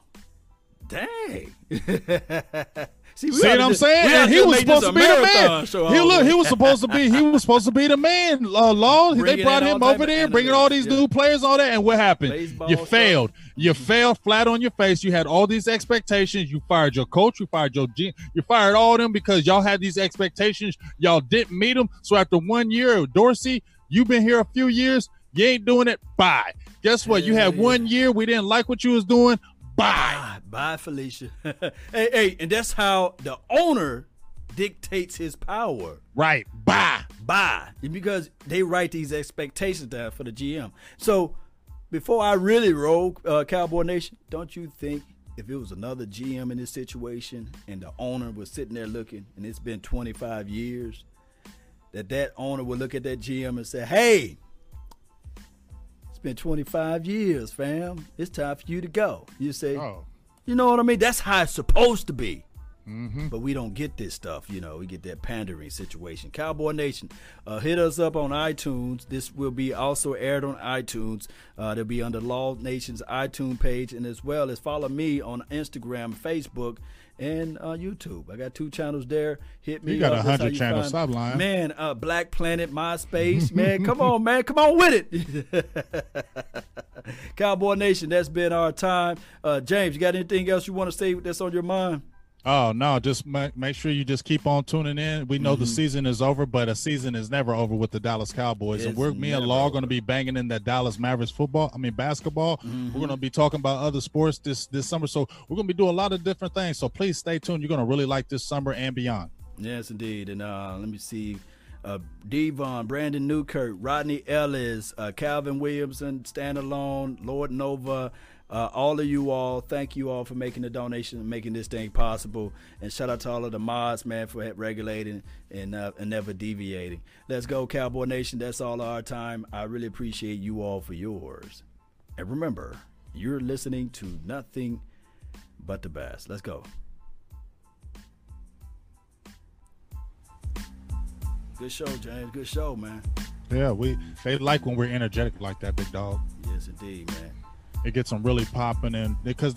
Dang. (laughs) See, See what I'm just- saying? He was supposed to be the man. show He look, he was supposed to be. He was supposed to be the man. Uh, Law. They brought him over there, bringing all these analytics, new players, all that. And what happened? Baseball you stuff. failed. You failed flat on your face. You had all these expectations. You fired your coach. You fired your G. You fired all of them because y'all had these expectations. Y'all didn't meet them. So after one year of Dorsey, you've been here a few years. You ain't doing it. Bye. Guess what? You had Yeah. one year. We didn't like what you was doing. Bye. Bye, bye, Felicia. (laughs) hey, hey, and that's how the owner dictates his power. Right. Bye. Bye, because they write these expectations down for the GM. So, before I really roll, uh, Cowboy Nation, don't you think if it was another GM in this situation and the owner was sitting there looking, and it's been 25 years, that that owner would look at that GM and say, "Hey, it's been 25 years, fam. It's time for you to go." You say, Oh. you know what I mean? That's how it's supposed to be. But we don't get this stuff, you know. We get that pandering situation. Cowboy Nation, uh, hit us up on iTunes. This will be also aired on iTunes. Uh, it'll be under Law Nation's iTunes page, and as well as follow me on Instagram, Facebook, and uh, YouTube. I got two channels there. Hit me. You got a hundred channels. find- Stop lying. Man, uh, Black Planet, MySpace, (laughs) man. Come on, man. Come on with it. (laughs) Cowboy Nation, that's been our time. Uh, James, you got anything else you want to say that's on your mind? Oh no! Just make, make sure you just keep on tuning in. We know the Mm-hmm. season is over, but a season is never over with the Dallas Cowboys. and we're me and Law going to be banging in that Dallas Mavericks football. I mean basketball. Mm-hmm. We're going to be talking about other sports this this summer. So we're going to be doing a lot of different things. So please stay tuned. You're going to really like this summer and beyond. Yes, indeed. And uh, let me see. Uh, Devon, Brandon Newkirk, Rodney Ellis, uh, Calvin Williamson, Stand Alone, Lord Nova, uh, all of you all, thank you all for making the donation and making this thing possible. And shout out to all of the mods, man, for regulating and, uh, and never deviating. Let's go, Cowboy Nation. That's all our time. I really appreciate you all for yours. And remember, you're listening to nothing but the best. Let's go. Good show, James. Good show, man. Yeah, we they like when we're energetic like that, big dog. Yes, indeed, man. It gets them really popping and because they